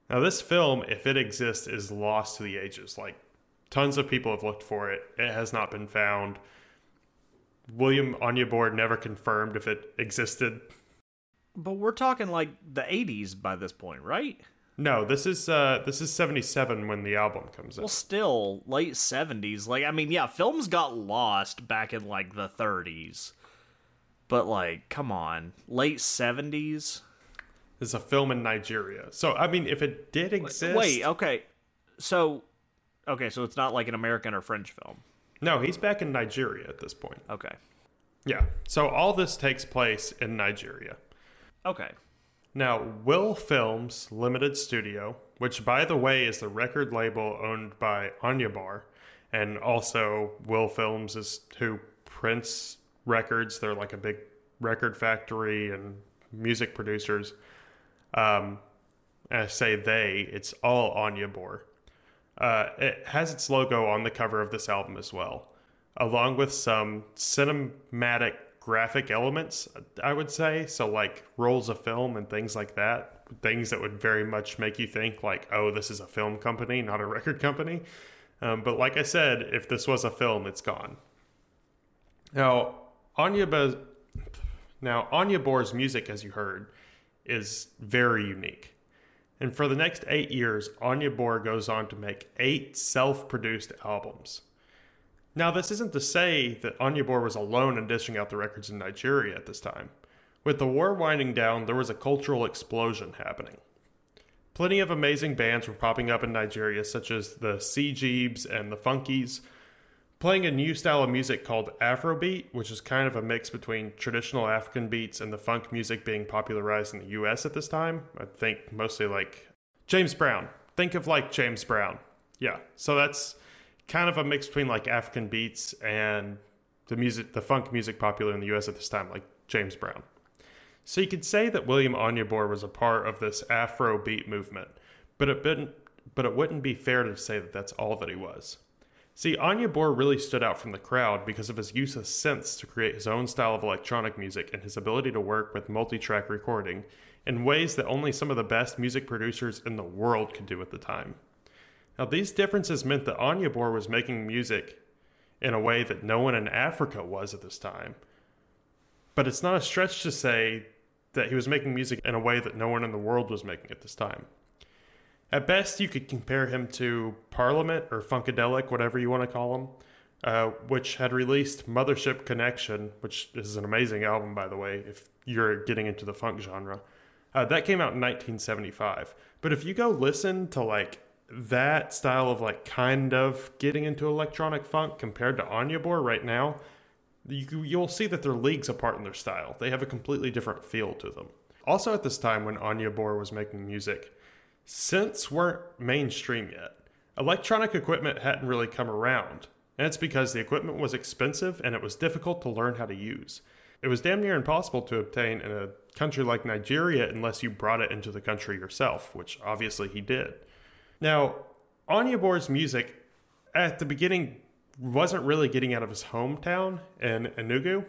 B: Now, this film, if it exists, is lost to the ages. Like, tons of people have looked for it. It has not been found. William Onyeabor never confirmed if it existed.
A: But we're talking like the 80s by this point, right?
B: No, this is uh this is 77 when the album comes out.
A: Well, still late 70s. Like, I mean, yeah, films got lost back in like the 30s. But like, come on, late 70s?
B: It's a film in Nigeria. So, I mean, if it did exist
A: Wait, okay. So okay, so it's not like an American or French film.
B: No, he's back in Nigeria at this point.
A: Okay.
B: Yeah. So all this takes place in Nigeria.
A: Okay.
B: Now, Will Films Limited Studio, which by the way is the record label owned by Onyeabor, and also Will Films is who prints records. They're like a big record factory and music producers. Um, I say they, it's all Onyeabor. Uh, it has its logo on the cover of this album as well, along with some cinematic graphic elements, I would say. So, like rolls of film and things like that. Things that would very much make you think, like, oh, this is a film company, not a record company. Um, but, like I said, if this was a film, it's gone. Now, Anya now Onyeabor's music, as you heard, is very unique. And for the next eight years, Onyeabor goes on to make eight self produced albums. Now, this isn't to say that Onyeabor was alone in dishing out the records in Nigeria at this time. With the war winding down, there was a cultural explosion happening. Plenty of amazing bands were popping up in Nigeria, such as the Sea Jeebs and the Funkees. playing a new style of music called Afrobeat, which is kind of a mix between traditional African beats and the funk music being popularized in the US at this time. I think mostly like James Brown. Think of like James Brown. Yeah. So that's kind of a mix between like African beats and the music the funk music popular in the US at this time, like James Brown. So you could say that William Onyeabor was a part of this Afro beat movement, but it didn't, but it wouldn't be fair to say that that's all that he was. See, Onyeabor really stood out from the crowd because of his use of synths to create his own style of electronic music and his ability to work with multi-track recording in ways that only some of the best music producers in the world could do at the time. Now, these differences meant that Onyeabor was making music in a way that no one in Africa was at this time. But it's not a stretch to say that he was making music in a way that no one in the world was making at this time. At best, you could compare him to Parliament or Funkadelic, whatever you want to call him, uh, which had released Mothership Connection, which is an amazing album, by the way, if you're getting into the funk genre. Uh, that came out in 1975. But if you go listen to like that style of like kind of getting into electronic funk compared to Anya Onyeabor right now, you, you'll see that they're leagues apart in their style. They have a completely different feel to them. Also, at this time when Anya Onyeabor was making music, synths weren't mainstream yet. Electronic equipment hadn't really come around, and it's because the equipment was expensive and it was difficult to learn how to use. It was damn near impossible to obtain in a country like Nigeria unless you brought it into the country yourself, which obviously he did. Now, Onyeabor's music at the beginning wasn't really getting out of his hometown in Enugu,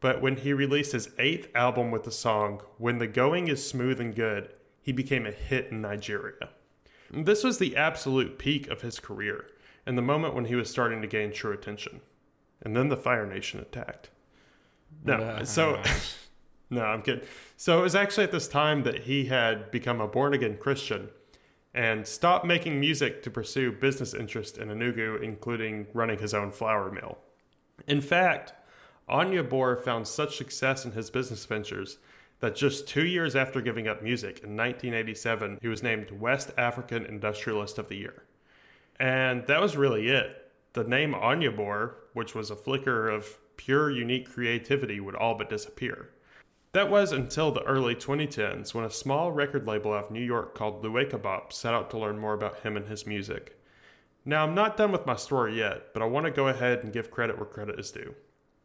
B: but when he released his eighth album with the song When the Going is Smooth and Good, he became a hit in Nigeria. This was the absolute peak of his career, and the moment when he was starting to gain true attention. And then the Fire Nation attacked. No, so no, I'm kidding. So it was actually at this time that he had become a born again Christian and stopped making music to pursue business interests in Enugu, including running his own flour mill. In fact, Onyeabor found such success in his business ventures that just two years after giving up music, in 1987, he was named West African Industrialist of the Year. And that was really it. The name Onyeabor, which was a flicker of pure, unique creativity, would all but disappear. That was until the early 2010s when a small record label out of New York called Luaka Bop set out to learn more about him and his music. Now, I'm not done with my story yet, but I want to go ahead and give credit where credit is due.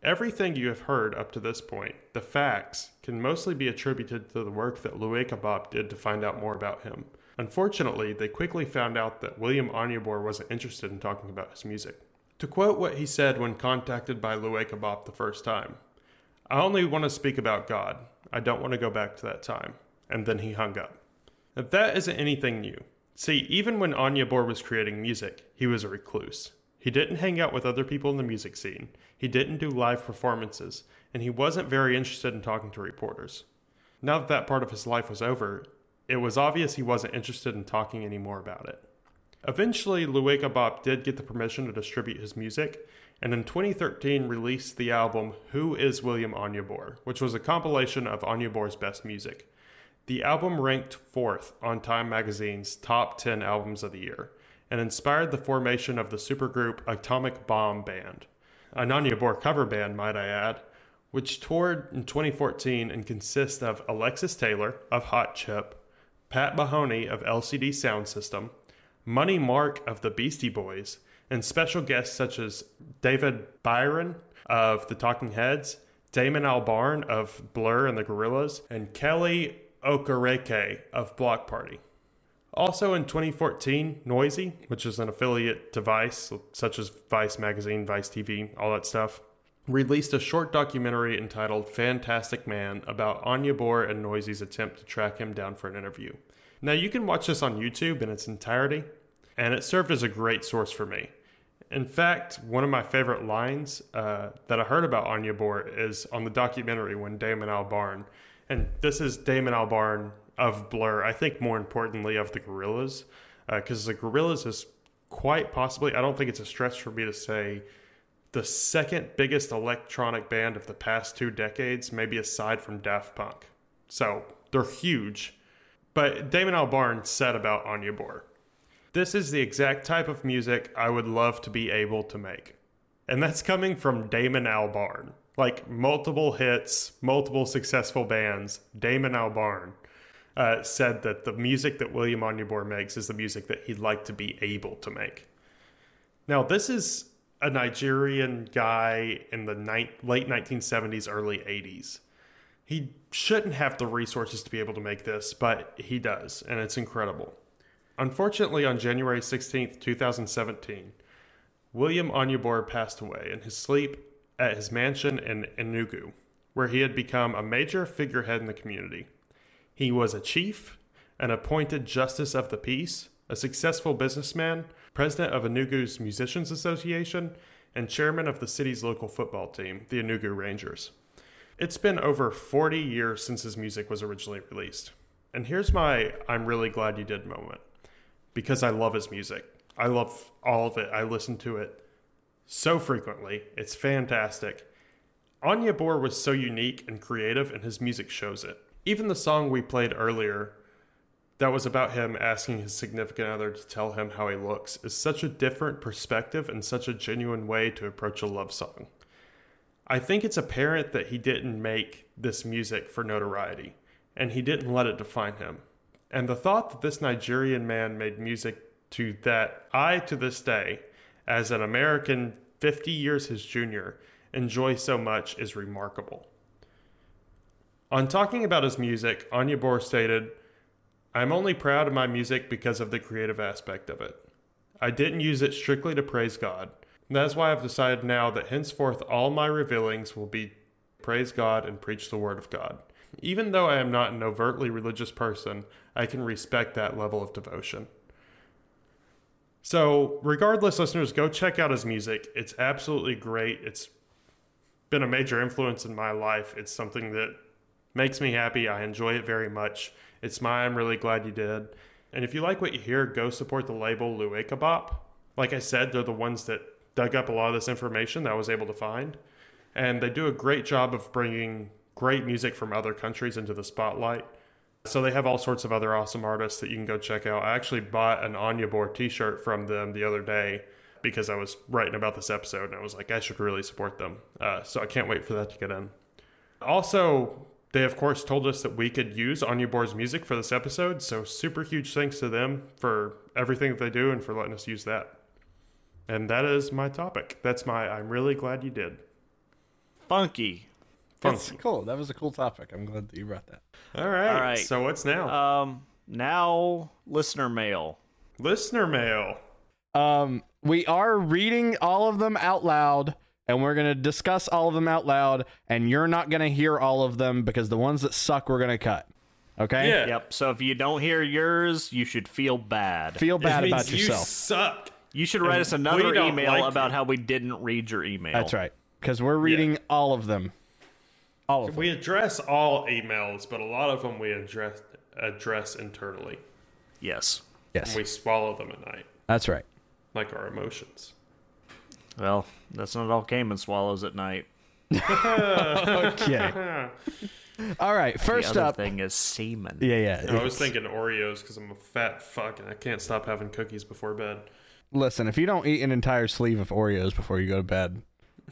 B: Everything you have heard up to this point, the facts, can mostly be attributed to the work that Luaka Bop did to find out more about him. Unfortunately, they quickly found out that William Onyeabor wasn't interested in talking about his music. To quote what he said when contacted by Luaka Bop the first time, I only want to speak about God. I don't want to go back to that time. And then he hung up. That isn't anything new. See, even when Onyeabor was creating music, he was a recluse. He didn't hang out with other people in the music scene, he didn't do live performances, and he wasn't very interested in talking to reporters. Now that that part of his life was over, it was obvious he wasn't interested in talking anymore about it. Eventually, Luaka Bop did get the permission to distribute his music, and in 2013 released the album Who is William Onyeabor, which was a compilation of Onyeabor's best music. The album ranked fourth on Time magazine's top 10 albums of the year, and inspired the formation of the supergroup Atomic Bomb Band, an Onyeabor cover band, might I add, which toured in 2014 and consists of Alexis Taylor of Hot Chip, Pat Mahoney of LCD Soundsystem, Money Mark of the Beastie Boys, and special guests such as David Byrne of the Talking Heads, Damon Albarn of Blur and the Gorillaz, and Kele Okereke of Bloc Party. Also in 2014, Noisey, which is an affiliate to Vice, such as Vice Magazine, Vice TV, all that stuff, released a short documentary entitled Fantastic Man about Onyeabor and Noisey's attempt to track him down for an interview. Now, you can watch this on YouTube in its entirety, and it served as a great source for me. In fact, one of my favorite lines uh, that I heard about Anya Onyeabor is on the documentary when Damon Albarn, and this is Damon Albarn of Blur, I think more importantly of the Gorillaz, because the Gorillaz is quite possibly, I don't think it's a stretch for me to say, the second biggest electronic band of the past two decades, maybe aside from Daft Punk. So they're huge. But Damon Albarn said about Onyeabor, this is the exact type of music I would love to be able to make. And that's coming from Damon Albarn. Like multiple hits, multiple successful bands. Damon Albarn uh, said that the music that William Onyeabor makes is the music that he'd like to be able to make. Now, this is a Nigerian guy in the ni- late 1970s, early 80s. He shouldn't have the resources to be able to make this, but he does, and it's incredible. Unfortunately, on January 16th, 2017, William Onyeabor passed away in his sleep at his mansion in Enugu, where he had become a major figurehead in the community. He was a chief, an appointed justice of the peace, a successful businessman, president of Enugu's Musicians Association, and chairman of the city's local football team, the Enugu Rangers. It's been over 40 years since his music was originally released. And here's my I'm really glad you did moment. Because I love his music. I love all of it. I listen to it so frequently. It's fantastic. Onyeabor was so unique and creative, and his music shows it. Even the song we played earlier, that was about him asking his significant other to tell him how he looks, is such a different perspective and such a genuine way to approach a love song. I think it's apparent that he didn't make this music for notoriety, and he didn't let it define him. And the thought that this Nigerian man made music to that I, to this day, as an American 50 years his junior, enjoy so much is remarkable. On talking about his music, Onyeabor stated, I'm only proud of my music because of the creative aspect of it. I didn't use it strictly to praise God. And That is why I've decided now that henceforth all my revealings will be praise God and preach the word of God. Even though I am not an overtly religious person, I can respect that level of devotion. So, regardless, listeners, go check out his music. It's absolutely great. It's been a major influence in my life. It's something that makes me happy. I enjoy it very much. It's my I'm really glad you did. And if you like what you hear, go support the label Luaka Bop. Like I said, they're the ones that dug up a lot of this information that I was able to find. And they do a great job of bringing great music from other countries into the spotlight. So they have all sorts of other awesome artists that you can go check out. I actually bought an Onyeabor t-shirt from them the other day because I was writing about this episode and I was like, I should really support them. Uh, so I can't wait for that to get in. Also, they of course told us that we could use Onyeabor's music for this episode. So super huge thanks to them for everything that they do and for letting us use that. And that is my topic. That's my I'm really glad you did.
A: Funky.
C: That's
B: Funky.
C: cool. That was a cool topic. I'm glad that you brought that.
B: All right.
A: All right.
B: So what's now?
A: Um, now listener mail.
B: Listener mail.
C: Um, we are reading all of them out loud, and we're gonna discuss all of them out loud. And you're not gonna hear all of them because the ones that suck we're gonna cut. Okay.
B: Yeah.
A: Yep. So if you don't hear yours, you should feel bad.
C: Feel bad
B: it
C: about yourself.
B: You suck.
A: You should write us another email
B: like
A: about
B: you.
A: how we didn't read your email.
C: That's right. Because we're reading all of them. All of them.
B: We address all emails, but a lot of them we address address internally.
A: Yes.
C: Yes.
B: We swallow them at night,
C: That's right.
B: like our emotions.
A: Well, that's not all Cayman swallows at night.
C: Okay. all right.
A: The
C: First
A: other
C: up.
A: thing is semen.
C: Yeah, yeah.
B: I was thinking Oreos because I'm a fat fuck and I can't stop having cookies before bed.
C: Listen, if you don't eat an entire sleeve of Oreos before you go to bed,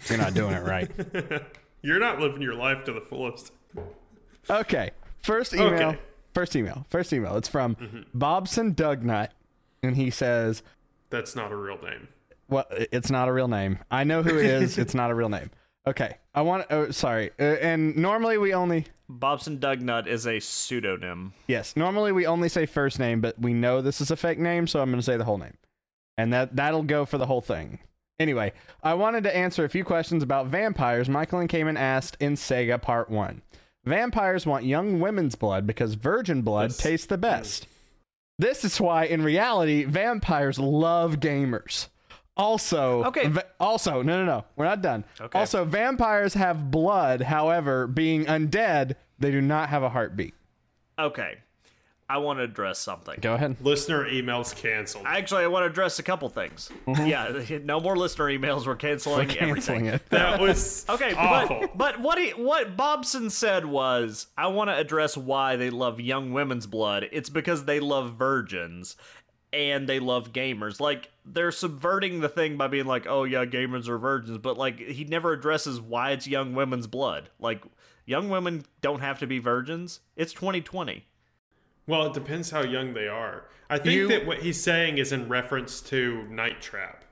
C: you're not doing it right.
B: You're not living your life to the fullest.
C: Okay. First email.
B: Okay.
C: First email. First email. It's from Bobson Dugnut, and he says,
B: That's not a real name.
C: "Well, it's not a real name. I know who it is. it's not a real name." Okay. I want. Oh, sorry. Uh, and normally we only.
A: Bobson Dugnut is a pseudonym.
C: Yes. Normally we only say first name, but we know this is a fake name, so I'm going to say the whole name, and that that'll go for the whole thing. Anyway, I wanted to answer a few questions about vampires Michael and Cayman asked in Sega Part 1. Vampires want young women's blood because virgin blood
B: This-
C: tastes the best. This is why, in reality, vampires love gamers. Also,
A: Okay.
C: va- also, no, no, no, we're not done.
A: Okay.
C: Also, vampires have blood. However, being undead, they do not have a heartbeat.
A: Okay. I want to address something.
C: Go ahead.
B: Listener emails canceled.
A: Actually, I want to address a couple things. Mm-hmm. Yeah, no more listener emails. We're canceling,
C: Canceling
A: everything.
C: it.
B: that was
A: Okay,
B: awful.
A: but but what he what Bobson said was, I want to address why they love young women's blood. It's because they love virgins. and they love gamers. Like they're subverting the thing by being like, "Oh yeah, gamers are virgins," but like he never addresses why it's young women's blood. Like young women don't have to be virgins. It's 2020.
B: Well, it depends how young they are. I think
C: You-
B: that what he's saying is in reference to Night Trap.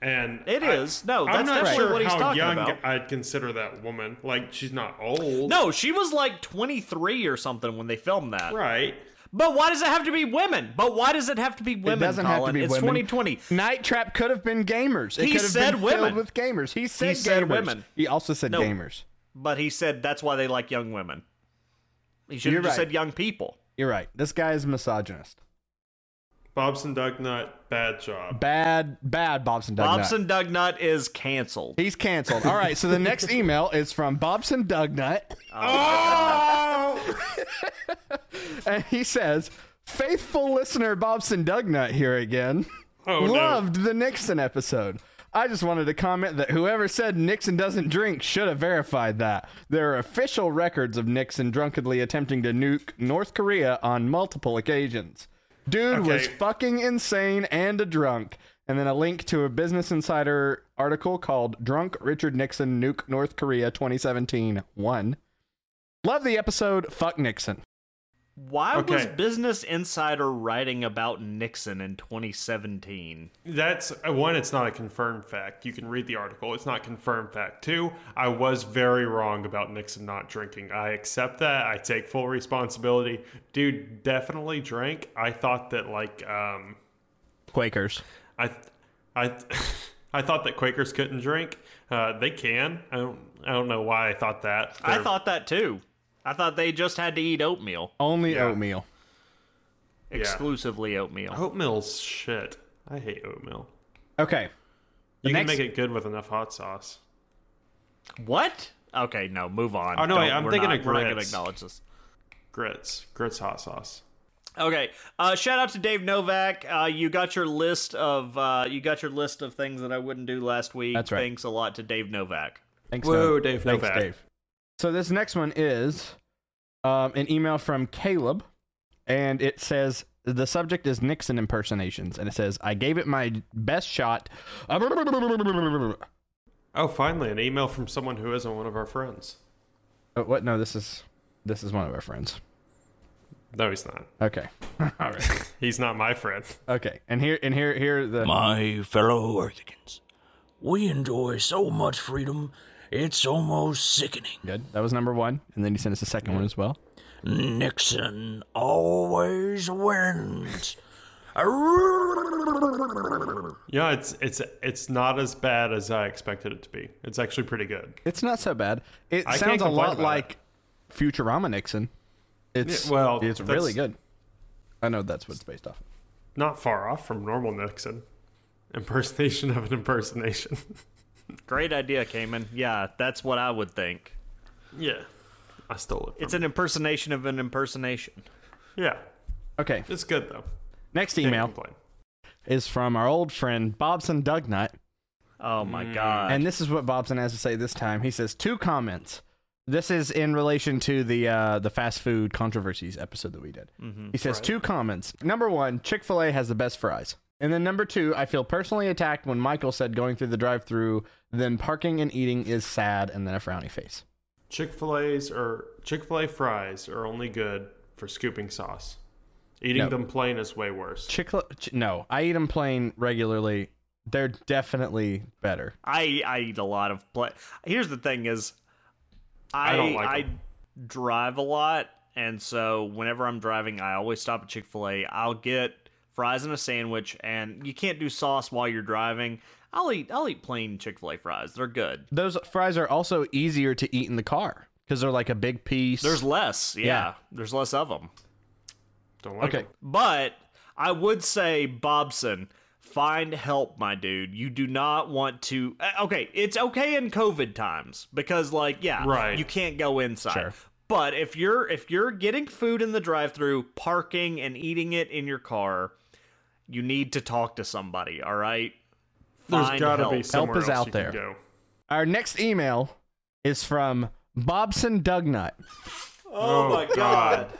B: And
A: It
B: I-
A: is. No,
B: I'm not
A: definitely
B: sure
A: what he's
B: how
A: talking
B: young
A: about.
B: I'd consider that woman. Like she's not old.
A: No, she was like 23 or something when they filmed that.
B: Right.
A: But why does it have to be women? But why does it have to be women?
C: it doesn't have to
A: Colin?
C: be
A: it's
C: women.
A: 2020.
C: Night Trap could have been gamers. It
A: He
C: could have
A: said
C: been
A: women.
C: filled with gamers. He said,
A: said
C: gamers.
A: women.
C: He also said
A: No.
C: gamers.
A: But he said that's why they like young women. He should
C: You're
A: have just
C: right.
A: said young people.
C: You're right. This guy is misogynist.
B: Bobson Dugnut, bad job.
C: Bad, bad Bobson Dugnut.
A: Bobson Dugnut is canceled.
C: He's canceled. All right, so the next email is from Bobson Dugnut.
B: Oh!
C: And he says, Faithful listener Bobson Dugnut here again.
B: Oh, no.
C: Loved the Nixon episode. I just wanted to comment that whoever said Nixon doesn't drink should have verified that. There are official records of Nixon drunkenly attempting to nuke North Korea on multiple occasions. Dude was fucking insane and a drunk. And then a link to a Business Insider article called Drunk Richard Nixon Nuke North Korea 2017 1. Love the episode. Fuck Nixon.
A: Why was Business Insider writing about Nixon in 2017?
B: That's uh, one. It's not a confirmed fact. You can read the article. It's not confirmed fact. Two, I was very wrong about Nixon not drinking. I accept that. I take full responsibility. Dude, definitely drank. I thought that like um,
C: Quakers.
B: I, I, I thought that Quakers couldn't drink. Uh, they can. I don't. I don't know why I thought that.
A: I
B: They're-
A: thought that too. I thought they just had to eat oatmeal,
C: Only
B: Yeah.
C: oatmeal.
A: exclusively oatmeal.
B: oatmeal's shit. I hate oatmeal.
C: Okay.
B: You
C: The
B: can make it good with enough hot sauce.
A: What? Okay, no, move on.
B: Oh, no, wait, I'm
A: we're
B: thinking
A: not,
B: of
A: We're not going to
B: grits.
A: acknowledge this.
B: Grits, grits hot sauce.
A: Okay. Uh, shout out to Dave Novak. Uh, you got your list of uh, you got your list of things that I wouldn't do last week.
C: That's right.
A: Thanks a lot to Dave Novak.
C: Thanks,
B: Whoa,
C: Dave.
B: Dave
C: Thanks,
B: Novak.
C: Dave. So this next one is um, an email from Caleb, and it says the subject is Nixon impersonations, and it says I gave it my best shot. Oh,
B: finally, an email from someone who isn't one of our friends.
C: Oh, what? No, this is this is one of our friends.
B: No, he's not.
C: Okay. All right.
B: He's not my friend.
C: Okay. And here and here here the
E: My fellow Earthicans, we enjoy so much freedom, it's almost sickening.
C: good. That was number one, and then he sent us a second one as well.
E: Nixon always wins.
B: Yeah, it's it's it's not as bad as I expected it to be. It's actually pretty good.
C: It's not so bad. It
B: I
C: sounds a lot
B: about
C: like Futurama Nixon. It's
B: Yeah, well,
C: it's really good. I know that's what it's based off.
B: Not far off from normal Nixon. Impersonation of an impersonation.
A: Great idea, Cayman. Yeah, that's what I would think.
B: yeah, I stole it. From
A: It's an impersonation of an impersonation.
B: yeah,
C: Okay.
B: it's good though.
C: Next
B: Can't
C: email
B: complain.
C: is from our old friend Bobson Dugnut,
A: Oh my god.
C: and this is what Bobson has to say this time. He says two comments. This is in relation to the uh, the fast food controversies episode that we did. He says two comments. Number one, Chick Fil A has the best fries, and then number two, I feel personally attacked when Michael said going through the drive-through, then parking and eating is sad, and then a frowny face.
B: Chick Fil A's or Chick Fil A fries are only good for scooping sauce. Eating
C: No.
B: them plain is way worse.
C: Chick Ch- no, I eat them plain regularly. They're definitely better.
A: I I eat a lot of play. Here's the thing: is I
B: I don't like
A: I
B: 'em.
A: drive a lot, and so whenever I'm driving, I always stop at Chick Fil A. I'll get fries and a sandwich, and you can't do sauce while you're driving. I'll eat I'll eat plain Chick Fil A fries. They're good.
C: Those fries are also easier to eat in the car because they're like a big piece.
A: There's less, yeah.
C: Yeah.
A: There's less of them.
B: Don't like
C: okay.
B: 'em.
A: But I would say, Bobson, find help, my dude. You do not want to. uh, Okay, it's okay in COVID times because, like, yeah,
B: Right.
A: you can't go inside.
C: Sure.
A: But if you're if you're getting food in the drive-through, parking and eating it in your car, you need to talk to somebody. All right.
B: There's
A: Find
B: gotta
A: help.
B: be somewhere
C: is out there.
B: Go.
C: Our next email is from Bobson Dugnut.
A: Oh, oh my god.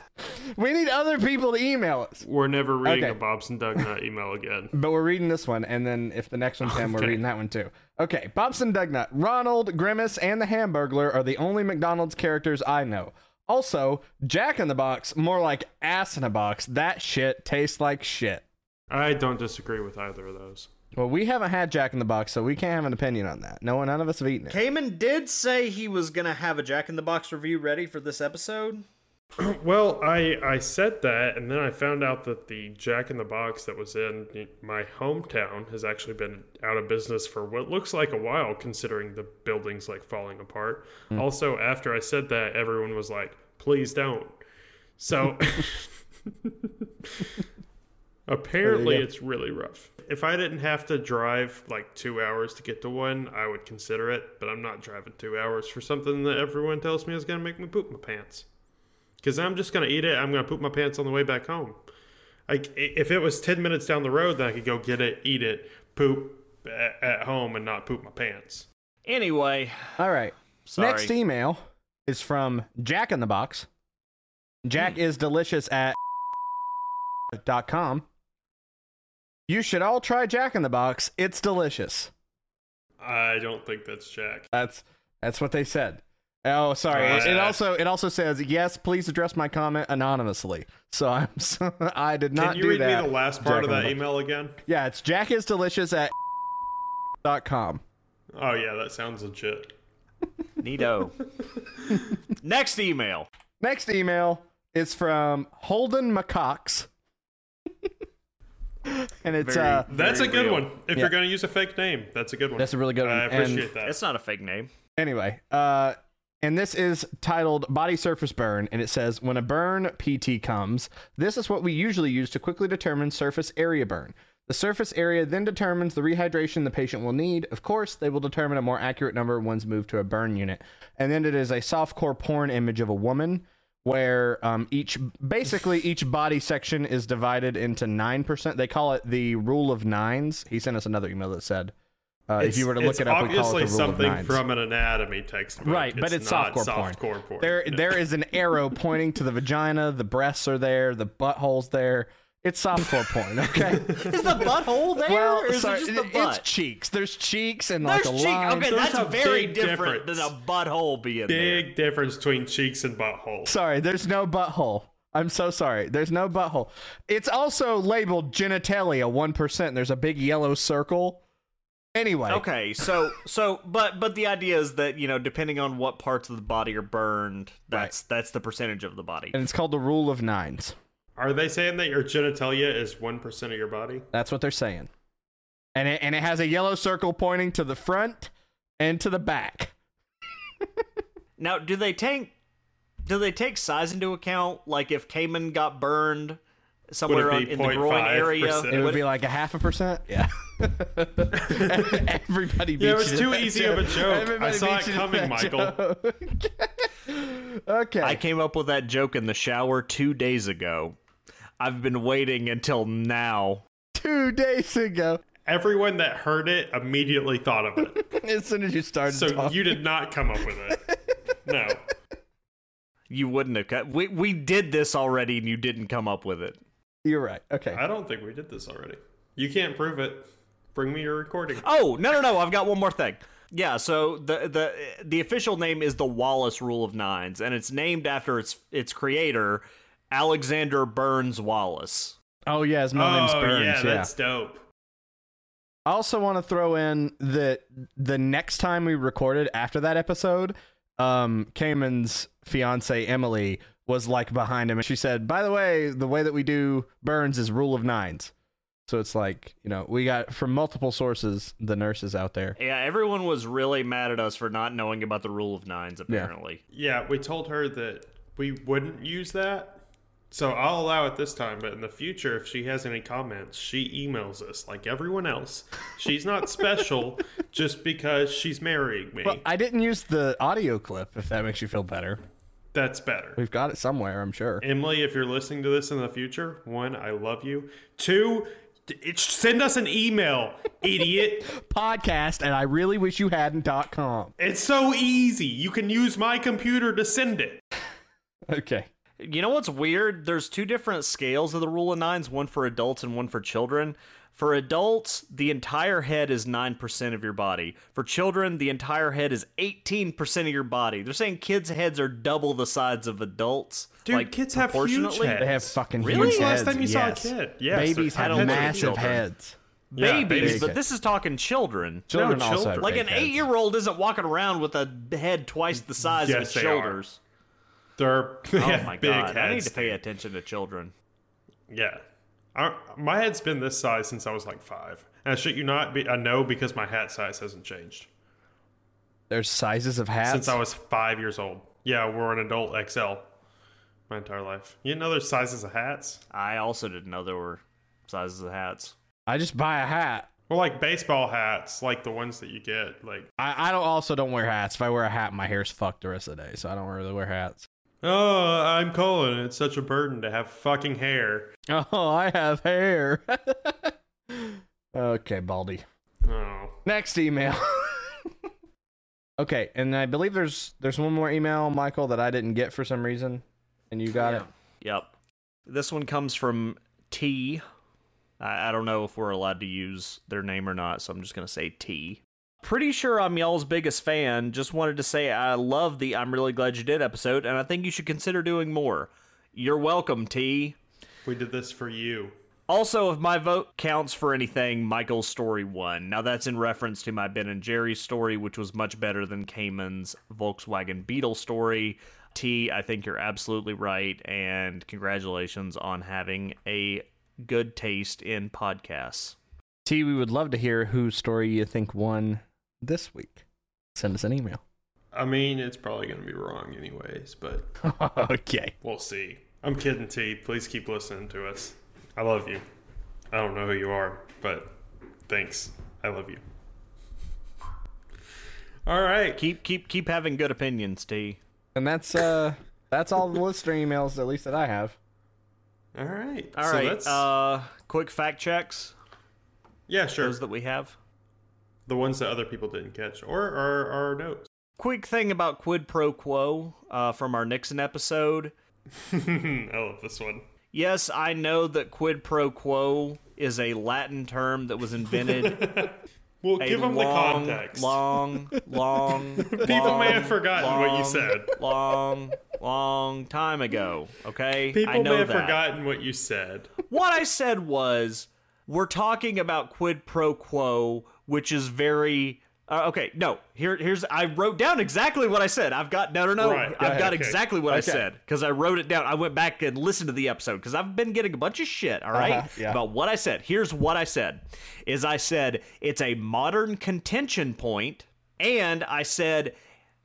C: We need other people to email us.
B: We're never reading
C: Okay.
B: a Bobson Dugnut email again.
C: But we're reading this one, and then if the next one's him, we're reading that one too. Okay, Bobson Dugnut, Ronald, Grimace, and the Hamburglar are the only McDonald's characters I know. Also, Jack in the Box, more like ass in a box. That shit tastes like shit.
B: I don't disagree with either of those.
C: Well, we haven't had Jack in the Box, so we can't have an opinion on that. No one, none of us have eaten it.
A: Cayman did say he was gonna have a Jack in the Box review ready for this episode.
B: Well, I I said that, and then I found out that the Jack in the Box that was in my hometown has actually been out of business for what looks like a while, considering the building's like falling apart. Hmm. Also, after I said that, everyone was like, "Please don't." So apparently, it's really rough. If I didn't have to drive like two hours to get to one, I would consider it. But I'm not driving two hours for something that everyone tells me is gonna make me poop my pants. Because I'm just gonna eat it. I'm gonna poop my pants on the way back home. Like i- if it was ten minutes down the road, then I could go get it, eat it, poop at, at home, and not poop my pants.
A: Anyway,
C: All right.
A: sorry.
C: Next email is from Jack in the Box. Jack hmm. is delicious at dot com. You should all try Jack in the Box. It's delicious.
B: I don't think that's Jack.
C: That's that's what they said. Oh, sorry. It, it
B: Uh,
C: also it also says yes. Please address my comment anonymously. So I'm so, I did not
B: Can you
C: do
B: read
C: that.
B: me the last
C: Jack
B: part of that email again?
C: Yeah, it's Jack is delicious at dot com.
B: Oh yeah, that sounds legit.
A: Neato. Next email.
C: Next email is from Holden McCox. And it's
A: Very-
C: uh
B: That's a good
A: real.
B: one. If
C: Yeah.
B: you're gonna use a fake name, that's a good one.
C: That's a really good one.
B: I
C: And-
B: appreciate that.
A: It's not a fake name.
C: Anyway, uh, and this is titled Body Surface Burn, and it says When a burn PT comes, this is what we usually use to quickly determine surface area burn. The surface area then determines the rehydration the patient will need. Of course, they will determine a more accurate number once moved to a burn unit. And then it is a soft core porn image of a woman where um, each basically each body section is divided into 9%. They call it the rule of nines. He sent us another email that said, uh, if you were to look
B: it's
C: it up, we call
B: obviously
C: it the rule
B: something
C: of nines.
B: from an anatomy textbook.
C: Right, but it's
B: not
C: softcore porn.
B: softcore porn.
C: There,
B: No.
C: there is an arrow pointing to the vagina. The breasts are there. The butthole's there. It's softcore porn. Okay.
A: Is the butthole there?
C: well,
A: or is
C: sorry,
A: it just the butt?
C: it's cheeks. There's cheeks and
A: There's
C: like a
A: cheek.
C: line.
A: Okay,
B: There's
A: that's
B: a
A: very different
B: difference.
A: than a butthole being there.
B: big difference between cheeks and butthole.
C: Sorry, there's no butthole. I'm so sorry. There's no butthole. It's also labeled genitalia one percent. There's a big yellow circle. Anyway,
A: Okay, so so but but the idea is that you know depending on what parts of the body are burned, that's that's the percentage of the body.
C: and it's called the rule of nines.
B: Are they saying that your genitalia is one percent of your body?
C: That's what they're saying. And it, and it has a yellow circle pointing to the front and to the back.
A: Now, do they take do they take size into account? Like if Cayman got burned somewhere on, in the groin area,
C: It would be like a half a percent. Yeah. Everybody beats
B: Yeah, it was too
C: to that
B: easy of a joke. I saw it coming, Michael.
C: okay.
A: I came up with that joke in the shower two days ago. I've been waiting until now.
C: Two days ago,
B: Everyone that heard it immediately thought of it.
C: as soon as you started
B: So
C: talking.
B: you did not come up with it. No.
A: You wouldn't have cut. We we did this already, and you didn't come up with it.
C: You're right. Okay.
B: I don't think we did this already. You can't prove it. Bring me your recording.
A: Oh no no no! I've got one more thing. Yeah, so the the the official name is the Wallace Rule of Nines, and it's named after its its creator, Alexander Burns Wallace.
C: Oh yeah, his middle name's
B: oh,
C: Burns.
B: yeah,
C: Yeah.
B: that's dope.
C: I also want to throw in that the next time we recorded after that episode, um, Cayman's fiance Emily was like behind him, and she said, "By the way, the way that we do Burns is rule of nines. So it's like you know we got from multiple sources the nurses out there.
A: Yeah, everyone was really mad at us for not knowing about the Rule of Nines. Apparently,
B: Yeah, we told her that we wouldn't use that. So I'll allow it this time, but in the future, if she has any comments, she emails us like everyone else. She's not special just because she's marrying me.
C: Well, I didn't use the audio clip. If that makes you feel better,
B: That's better.
C: we've got it somewhere, I'm sure.
B: Emily, if you're listening to this in the future, one, I love you. Two, it, send us an email, idiot.
C: Podcast, and I really wish you hadn't dot com.
B: It's so easy. You can use my computer to send it.
C: Okay.
A: You know what's weird? There's two different scales of the rule of nines, one for adults and one for children. For adults, the entire head is 9% of your body. For children, the entire head is 18% of your body. They're saying kids' heads are double the size of adults.
B: Dude,
A: like,
B: kids have huge
A: proportionately.
B: heads.
C: They have fucking
A: Really?
C: huge
A: When's the
C: heads.
B: last time you saw a kid? Yes,
C: Babies
B: I
C: have
A: don't
C: massive
A: children.
C: heads.
B: Yeah,
A: Babies,
B: babies.
A: but this is talking children.
C: Children
B: No,
C: also
B: children.
C: have
A: Like an eight year old isn't walking around with a head twice the size of
B: Yes,
A: his
B: they are.
A: Shoulders.
B: They're they
A: Oh my
B: big
A: god. I need to pay attention to children.
B: Yeah. I, my head's been this size since I was like five. And I shit you not, be, I know because my hat size hasn't changed
C: There's sizes of hats.
B: since I was five years old. Yeah, we're an adult XL my entire life. You know there's sizes of hats?
A: I also didn't know there were sizes of hats.
C: I just buy a hat.
B: Well, like baseball hats, like the ones that you get. Like,
C: I, I don't also don't wear hats. If I wear a hat, my hair's fucked the rest of the day, so I don't really wear hats.
B: Oh, I'm Colin. It's such a burden to have fucking hair.
C: Oh, I have hair. okay, Baldy.
B: Oh.
C: Next email. okay, and I believe there's there's one more email, Michael, that I didn't get for some reason, and you got it.
A: Yep. This one comes from T. I, I don't know if we're allowed to use their name or not, so I'm just going to say T. Pretty sure I'm y'all's biggest fan. Just wanted to say I love the I'm really glad you did episode, and I think you should consider doing more. You're welcome, T.
B: We did this for you.
A: Also, if my vote counts for anything, Michael's story won. Now that's in reference to my Ben and Jerry story, which was much better than Cayman's Volkswagen Beetle story. T, I think you're absolutely right, and congratulations on having a good taste in podcasts.
C: T, we would love to hear whose story you think won this week. Send us an email.
B: I mean, it's probably going to be wrong anyways, but
C: okay.
B: we'll see. I'm kidding, T. Please keep listening to us. I love you. I don't know who you are, but thanks. I love you. All right.
A: Keep keep keep having good opinions, T.
C: And that's uh that's all the listener emails at least that I have.
B: All right.
A: All
B: so
A: right. Uh, quick fact checks.
B: yeah, sure.
A: Those that we have.
B: The ones that other people didn't catch or our, our notes.
A: Quick thing about quid pro quo uh, from our Nixon episode.
B: I love this one.
A: Yes, I know that quid pro quo is a Latin term that was invented
B: Well, give them
A: long,
B: the context.
A: long, long.
B: People may have forgotten what you said.
A: Long, long time ago. Okay, I
B: People
A: know
B: may have
A: that.
B: forgotten what you said.
A: What I said was, we're talking about quid pro quo, which is very. Uh, okay, no. Here, here's. I wrote down exactly what I said. I've got no, no, no.
B: Right,
A: I've
B: ahead,
A: got
B: okay.
A: exactly what I said because I wrote it down. I went back and listened to the episode because I've been getting a bunch of shit. All right,
C: Uh-huh, yeah.
A: about what I said. Here's what I said: is I said it's a modern contention point, and I said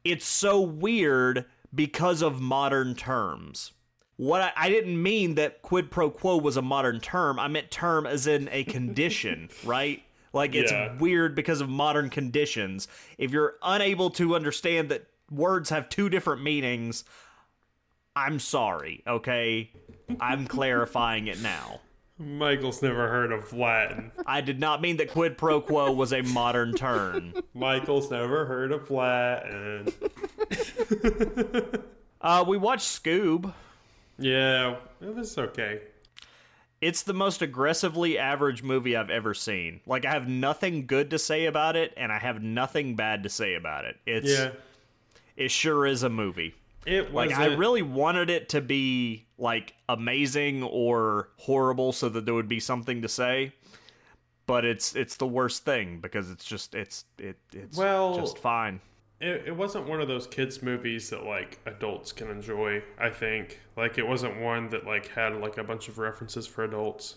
A: it's so weird because of modern terms. What I, I didn't mean that quid pro quo was a modern term. I meant term as in a condition, right? Like it's
B: Yeah.
A: weird because of modern conditions. If you're unable to understand that words have two different meanings, I'm sorry, okay? I'm clarifying it now.
B: Michael's never heard of Latin.
A: I did not mean that quid pro quo was a modern term.
B: Michael's never heard of Latin.
A: Uh, we watched Scoob.
B: Yeah, it was okay.
A: It's the most aggressively average movie I've ever seen. Like I have nothing good to say about it, and I have nothing bad to say about it. It's
B: Yeah,
A: it sure is a movie.
B: it was.
A: Like I really wanted it to be like amazing or horrible, so that there would be something to say. But it's it's the worst thing because it's just it's it it's
B: Well-
A: just fine.
B: It, it wasn't one of those kids movies that like adults can enjoy. I think like it wasn't one that like had like a bunch of references for adults.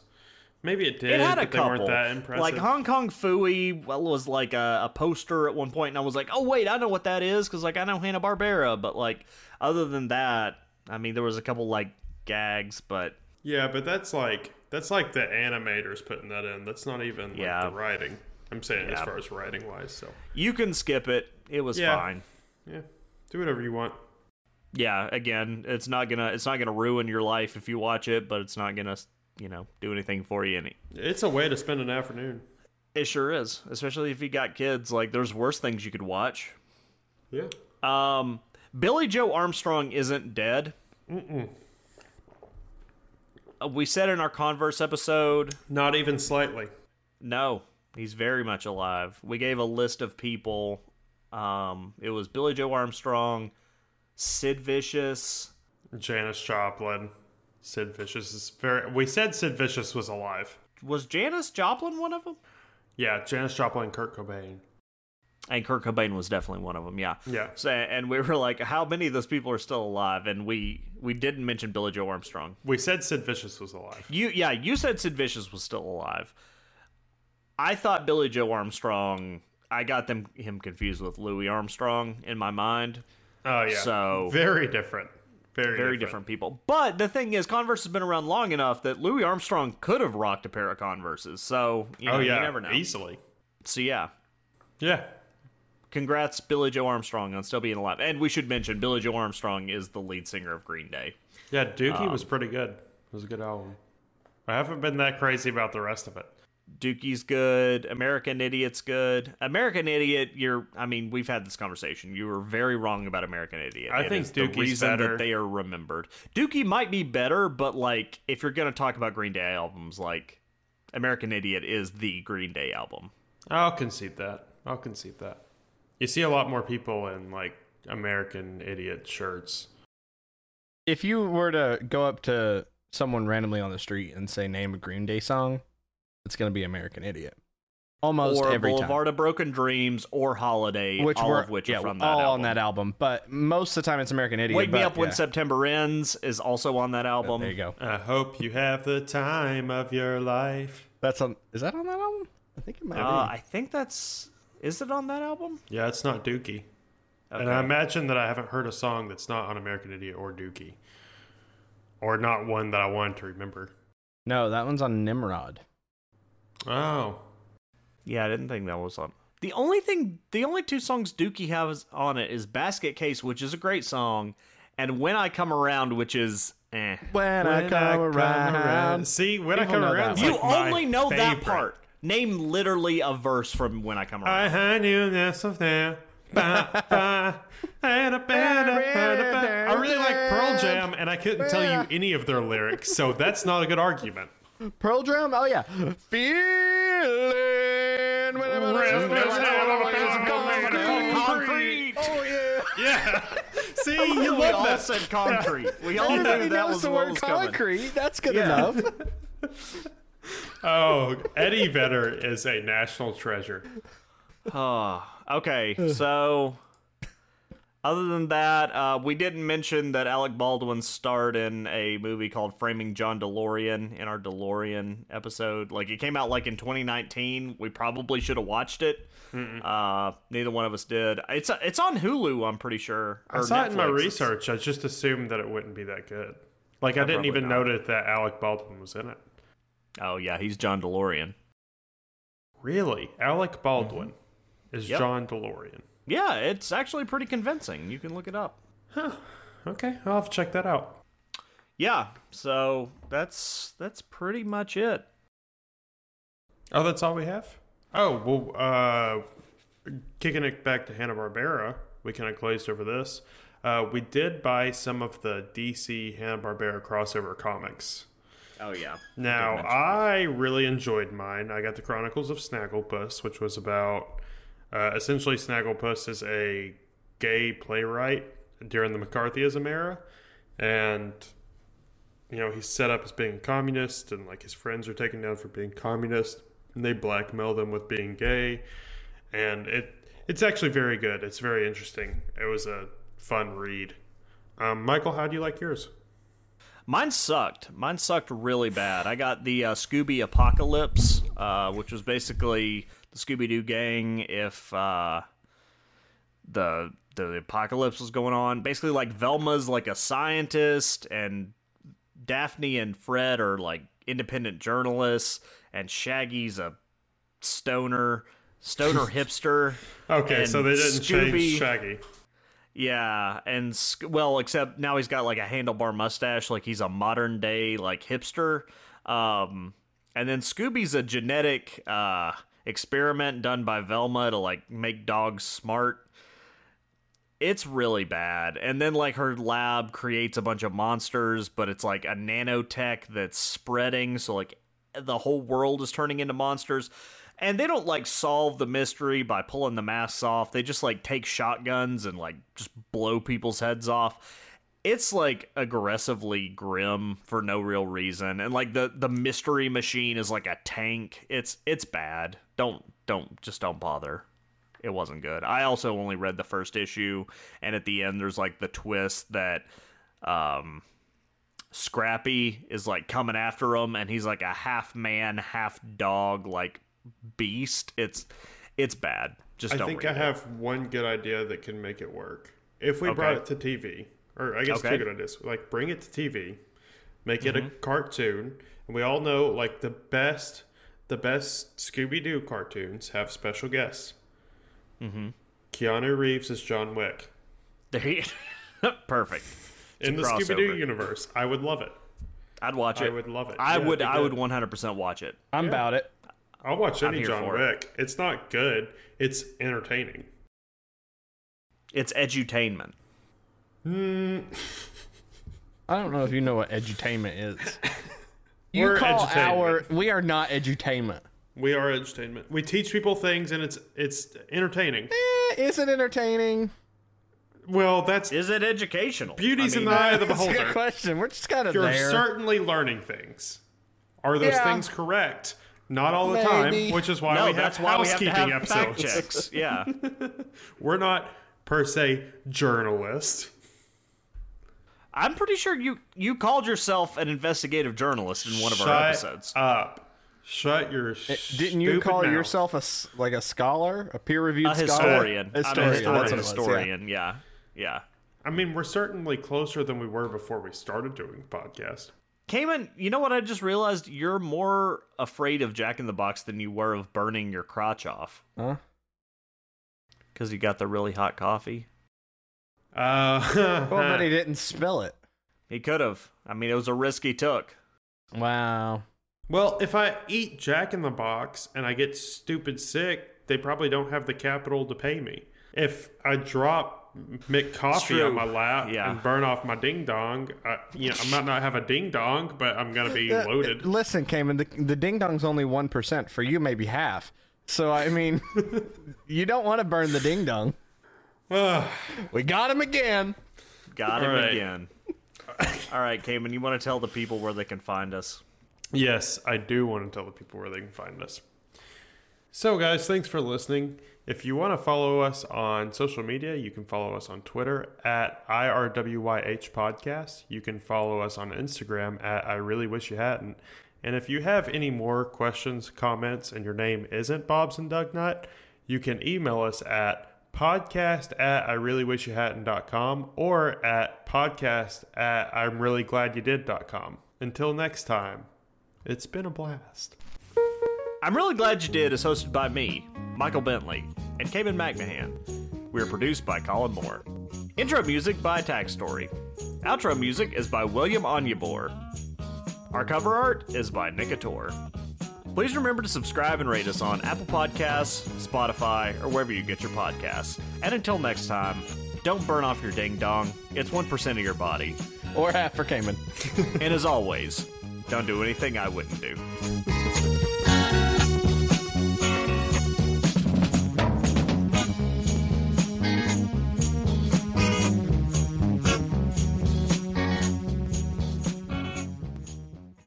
B: Maybe it did,
A: It had a
B: but they
A: couple.
B: weren't that impressive.
A: Like Hong Kong Phooey well, was like a, a poster at one point, and I was like, "Oh wait, I know what that is," because like I know Hanna Barbera. But like other than that, I mean, there was a couple like gags, but
B: yeah, but that's like that's like the animators putting that in. That's not even like
A: Yeah.
B: the writing. I'm saying as far as writing wise. So
A: you can skip it. It was
B: Yeah.
A: fine.
B: yeah, do whatever you want.
A: Yeah, again, it's not gonna it's not gonna ruin your life if you watch it, but it's not gonna you know do anything for you any.
B: It's a way to spend an afternoon.
A: It sure is, especially if you got kids. Like, there's worse things you could watch.
B: Yeah.
A: Um, Billie Joe Armstrong isn't dead. Uh, We said in our Converse episode,
B: Not even slightly.
A: no, he's very much alive. We gave a list of people. Um, it was Billie Joe Armstrong, Sid Vicious.
B: Janis Joplin, Sid Vicious is very. We said Sid Vicious was alive.
A: Was Janis Joplin one of them?
B: Yeah, Janis Joplin, and Kurt Cobain.
A: And Kurt Cobain was definitely one of them. Yeah.
B: Yeah.
A: So, and we were like, how many of those people are still alive? And we we didn't mention Billie Joe Armstrong.
B: We said Sid Vicious was alive.
A: You yeah, you said Sid Vicious was still alive. I thought Billie Joe Armstrong. I got them him confused with Louis Armstrong in my mind.
B: Oh yeah.
A: So-
B: very different. Very
A: Very different people. But the thing is, Converse has been around long enough that Louis Armstrong could have rocked a pair of Converses. So you know,
B: Oh yeah.
A: you never know.
B: Easily.
A: So yeah,
B: Yeah.
A: congrats Billie Joe Armstrong on still being alive. And we should mention Billie Joe Armstrong is the lead singer of Green Day.
B: Yeah. Dookie
A: Um,
B: was pretty good. It was a good album. I haven't been that crazy about the rest of it.
A: Dookie's good. American Idiot's good. American Idiot, you're. I mean, we've had this conversation. You were very wrong about American Idiot.
B: I
A: It
B: think
A: is the reason
B: better.
A: that they are remembered. Dookie might be better, but like, if you're gonna talk about Green Day albums, like, American Idiot is the Green Day album.
B: I'll concede that. I'll concede that. You see a lot more people in like American Idiot shirts.
C: If you were to go up to someone randomly on the street and say name a Green Day song, it's gonna be American Idiot. Almost
A: or
C: every
A: Boulevard
C: time.
A: of Broken Dreams or Holiday,
C: Which
A: all
C: were
A: of which
C: yeah,
A: are from that
C: all
A: album.
C: on that album, but most of the time it's American Idiot.
A: Wake Me
C: but,
A: Up When. September Ends is also on that album.
C: There you go.
B: I hope you have the time of your life.
C: That's on. Is that on that album? I think it might
A: Uh,
C: be.
A: I think that's. Is it on that album?
B: Yeah, it's not Dookie. And I imagine that I haven't heard a song that's not on American Idiot or Dookie. Or not one that I wanted to remember.
C: No, that one's on Nimrod.
B: Oh.
A: Yeah, I didn't think that was on. The only thing, the only two songs Dookie has on it is Basket Case, which is a great song, and When I Come Around, which is eh.
C: When, I come around.
B: See, when I come around,
A: You
B: like
A: only know that part. Name literally a verse from When I Come
B: I
A: Around.
B: had you this of there. I really like Pearl Jam, and I couldn't tell you any of their lyrics, so that's not a good argument.
C: Pearl Drum. Oh yeah. Feeling.
A: when Concrete.
C: Oh yeah.
B: Yeah. See, oh, you
A: we
B: love
A: all
B: that.
A: said concrete. We all
C: Everybody
A: knew that
C: knows
A: was
C: the
A: what
C: word
A: was coming.
C: concrete. That's good
A: Yeah.
C: enough.
B: Oh, Eddie Vedder is a national treasure.
A: Oh, okay. So, other than that, uh, we didn't mention that Alec Baldwin starred in a movie called Framing John DeLorean in our DeLorean episode. Like, it came out like in 2019. We probably should have watched it. Uh, neither one of us did. It's it's on Hulu. I'm pretty sure.
B: I saw it in my research. I just assumed that it wouldn't be that good. Like I didn't even
A: not.
B: notice that Alec Baldwin was in it.
A: Oh yeah, he's John DeLorean.
B: Really, Alec Baldwin is
A: Mm-hmm. Yep.
B: John DeLorean.
A: Yeah, it's actually pretty convincing. You can look it up. Huh.
B: Okay, I'll have to check that out.
A: Yeah, so that's that's pretty much it.
B: Oh, that's all we have. Oh well, uh, kicking it back to Hanna Barbera, we kind of glazed over this. Uh, we did buy some of the DC Hanna Barbera crossover comics.
A: Oh yeah.
B: Now, I really enjoyed mine. I got the Chronicles of Snagglepuss, which was about uh, essentially Snagglepuss is a gay playwright during the McCarthyism era, and you know he's set up as being a communist, and like his friends are taken down for being communist, and they blackmail them with being gay, and it it's actually very good. It's very interesting. It was a fun read. Um, Michael, how do you like yours?
A: Mine sucked. Mine sucked really bad. I got the uh, Scooby Apocalypse, uh, which was basically the Scooby Doo gang if uh, the the apocalypse was going on. Basically, like Velma's like a scientist, and Daphne and Fred are like independent journalists, and Shaggy's a stoner, stoner hipster.
B: Okay, so they didn't
A: Scooby-
B: change Shaggy.
A: Yeah, and well, except now he's got like a handlebar mustache, like he's a modern day like hipster. Um, and then Scooby's a genetic uh, experiment done by Velma to like make dogs smart. it's really bad. And then like her lab creates a bunch of monsters, but it's like a nanotech that's spreading, so like the whole world is turning into monsters. And they don't like solve the mystery by pulling the masks off. They just like take shotguns and like just blow people's heads off. It's like aggressively grim for no real reason. And like the the mystery machine is like a tank. It's it's bad. Don't don't just don't bother it wasn't good. I also only read the first issue, and at the end, there's like the twist that um, Scrappy is like coming after him, and he's like a half man, half dog, like beast. It's it's bad. Just
B: I think I
A: it.
B: have one good idea that can make it work. If we brought it to TV, or I guess
A: Okay.
B: two good ideas, like bring it to TV, make it a
A: Mm-hmm.
B: cartoon, and we all know like the best, the best Scooby Doo cartoons have special guests. Mm-hmm. Keanu Reeves is John Wick
A: There you- Perfect.
B: in the. Scooby Doo universe. I would love it.
A: I'd watch it.
B: I would love it.
A: I
B: Yeah,
A: would. I would 100% watch it.
C: I'm about it.
B: I'll watch any
A: here
B: John
A: for it.
B: Wick. It's not good. It's entertaining.
A: It's edutainment.
B: Hmm.
C: I don't know if you know what edutainment is. You
B: We're
C: call our
B: edutainment.
C: we are not edutainment.
B: We are entertainment. We teach people things, and it's it's entertaining.
C: Eh, is it entertaining?
B: Well, that's
A: Is it educational?
B: beauty's
A: I
B: in the eye of the
C: That's a good
B: beholder.
C: question. We're just kind of
B: You're
C: there.
B: certainly learning things. Are those
C: Yeah.
B: things correct? Not all the
C: Maybe.
B: time, which is why
A: No,
B: we have
A: that's why we have to
B: housekeeping
A: have fact
B: episodes.
A: checks. Yeah.
B: We're not per se journalists.
A: I'm pretty sure you you called yourself an investigative journalist in one of
B: Shut
A: our episodes.
B: up. Shut your.
C: Eh, Didn't you call
B: mouth.
C: yourself a like a scholar, a peer reviewed
A: a
C: scholar?
A: historian. I'm a
C: Historian.
A: historian.
C: That's what it was,
A: historian. Yeah. yeah.
B: I mean, we're certainly closer than we were before we started doing the podcast.
A: Cayman, you know what I just realized? You're more afraid of Jack in the Box than you were of burning your crotch off.
C: Huh?
A: Because you got the really hot coffee.
B: Uh,
C: Well, but he didn't spill it.
A: He could have. I mean, it was a risk he took.
C: Wow.
B: well, if I eat Jack in the Box and I get stupid sick, they probably don't have the capital to pay me. If I drop Mick Coffee on my lap
A: Yeah.
B: and burn off my ding dong, I, you know, I might not have a ding dong, but I'm gonna be
C: Uh,
B: loaded.
C: Listen, Cayman, the, the ding dong's only 1%. For you, maybe half. So, I mean, you don't want to burn the ding dong.
B: Ugh.
C: We got him again.
A: Got him
B: All right.
A: again. All right, Cayman, you want to tell the people where they can find us?
B: Yes, I do want to tell the people where they can find us. So, guys, thanks for listening. If you want to follow us on social media, you can follow us on Twitter at IRWYH Podcast. You can follow us on Instagram at I Really Wish You Hadn't. And if you have any more questions, comments, and your name isn't Bob's and Doug Nut, you can email us at podcast at I really wish you hadn't.com or at podcast at I'm really glad you did.com. Until next time, it's been a blast.
A: I'm really glad you did is hosted by me, Michael Bentley, and Cayman McMahon. We are produced by Colin Moore. Intro music by Tag Story. Outro music is by William Onyeabor. Our cover art is by Nicator. Please remember to subscribe and rate us on Apple Podcasts, Spotify, or wherever you get your podcasts. And until next time, don't burn off your ding dong. It's 1% of your body.
C: Or half for Cayman.
A: And as always, don't do anything I wouldn't do.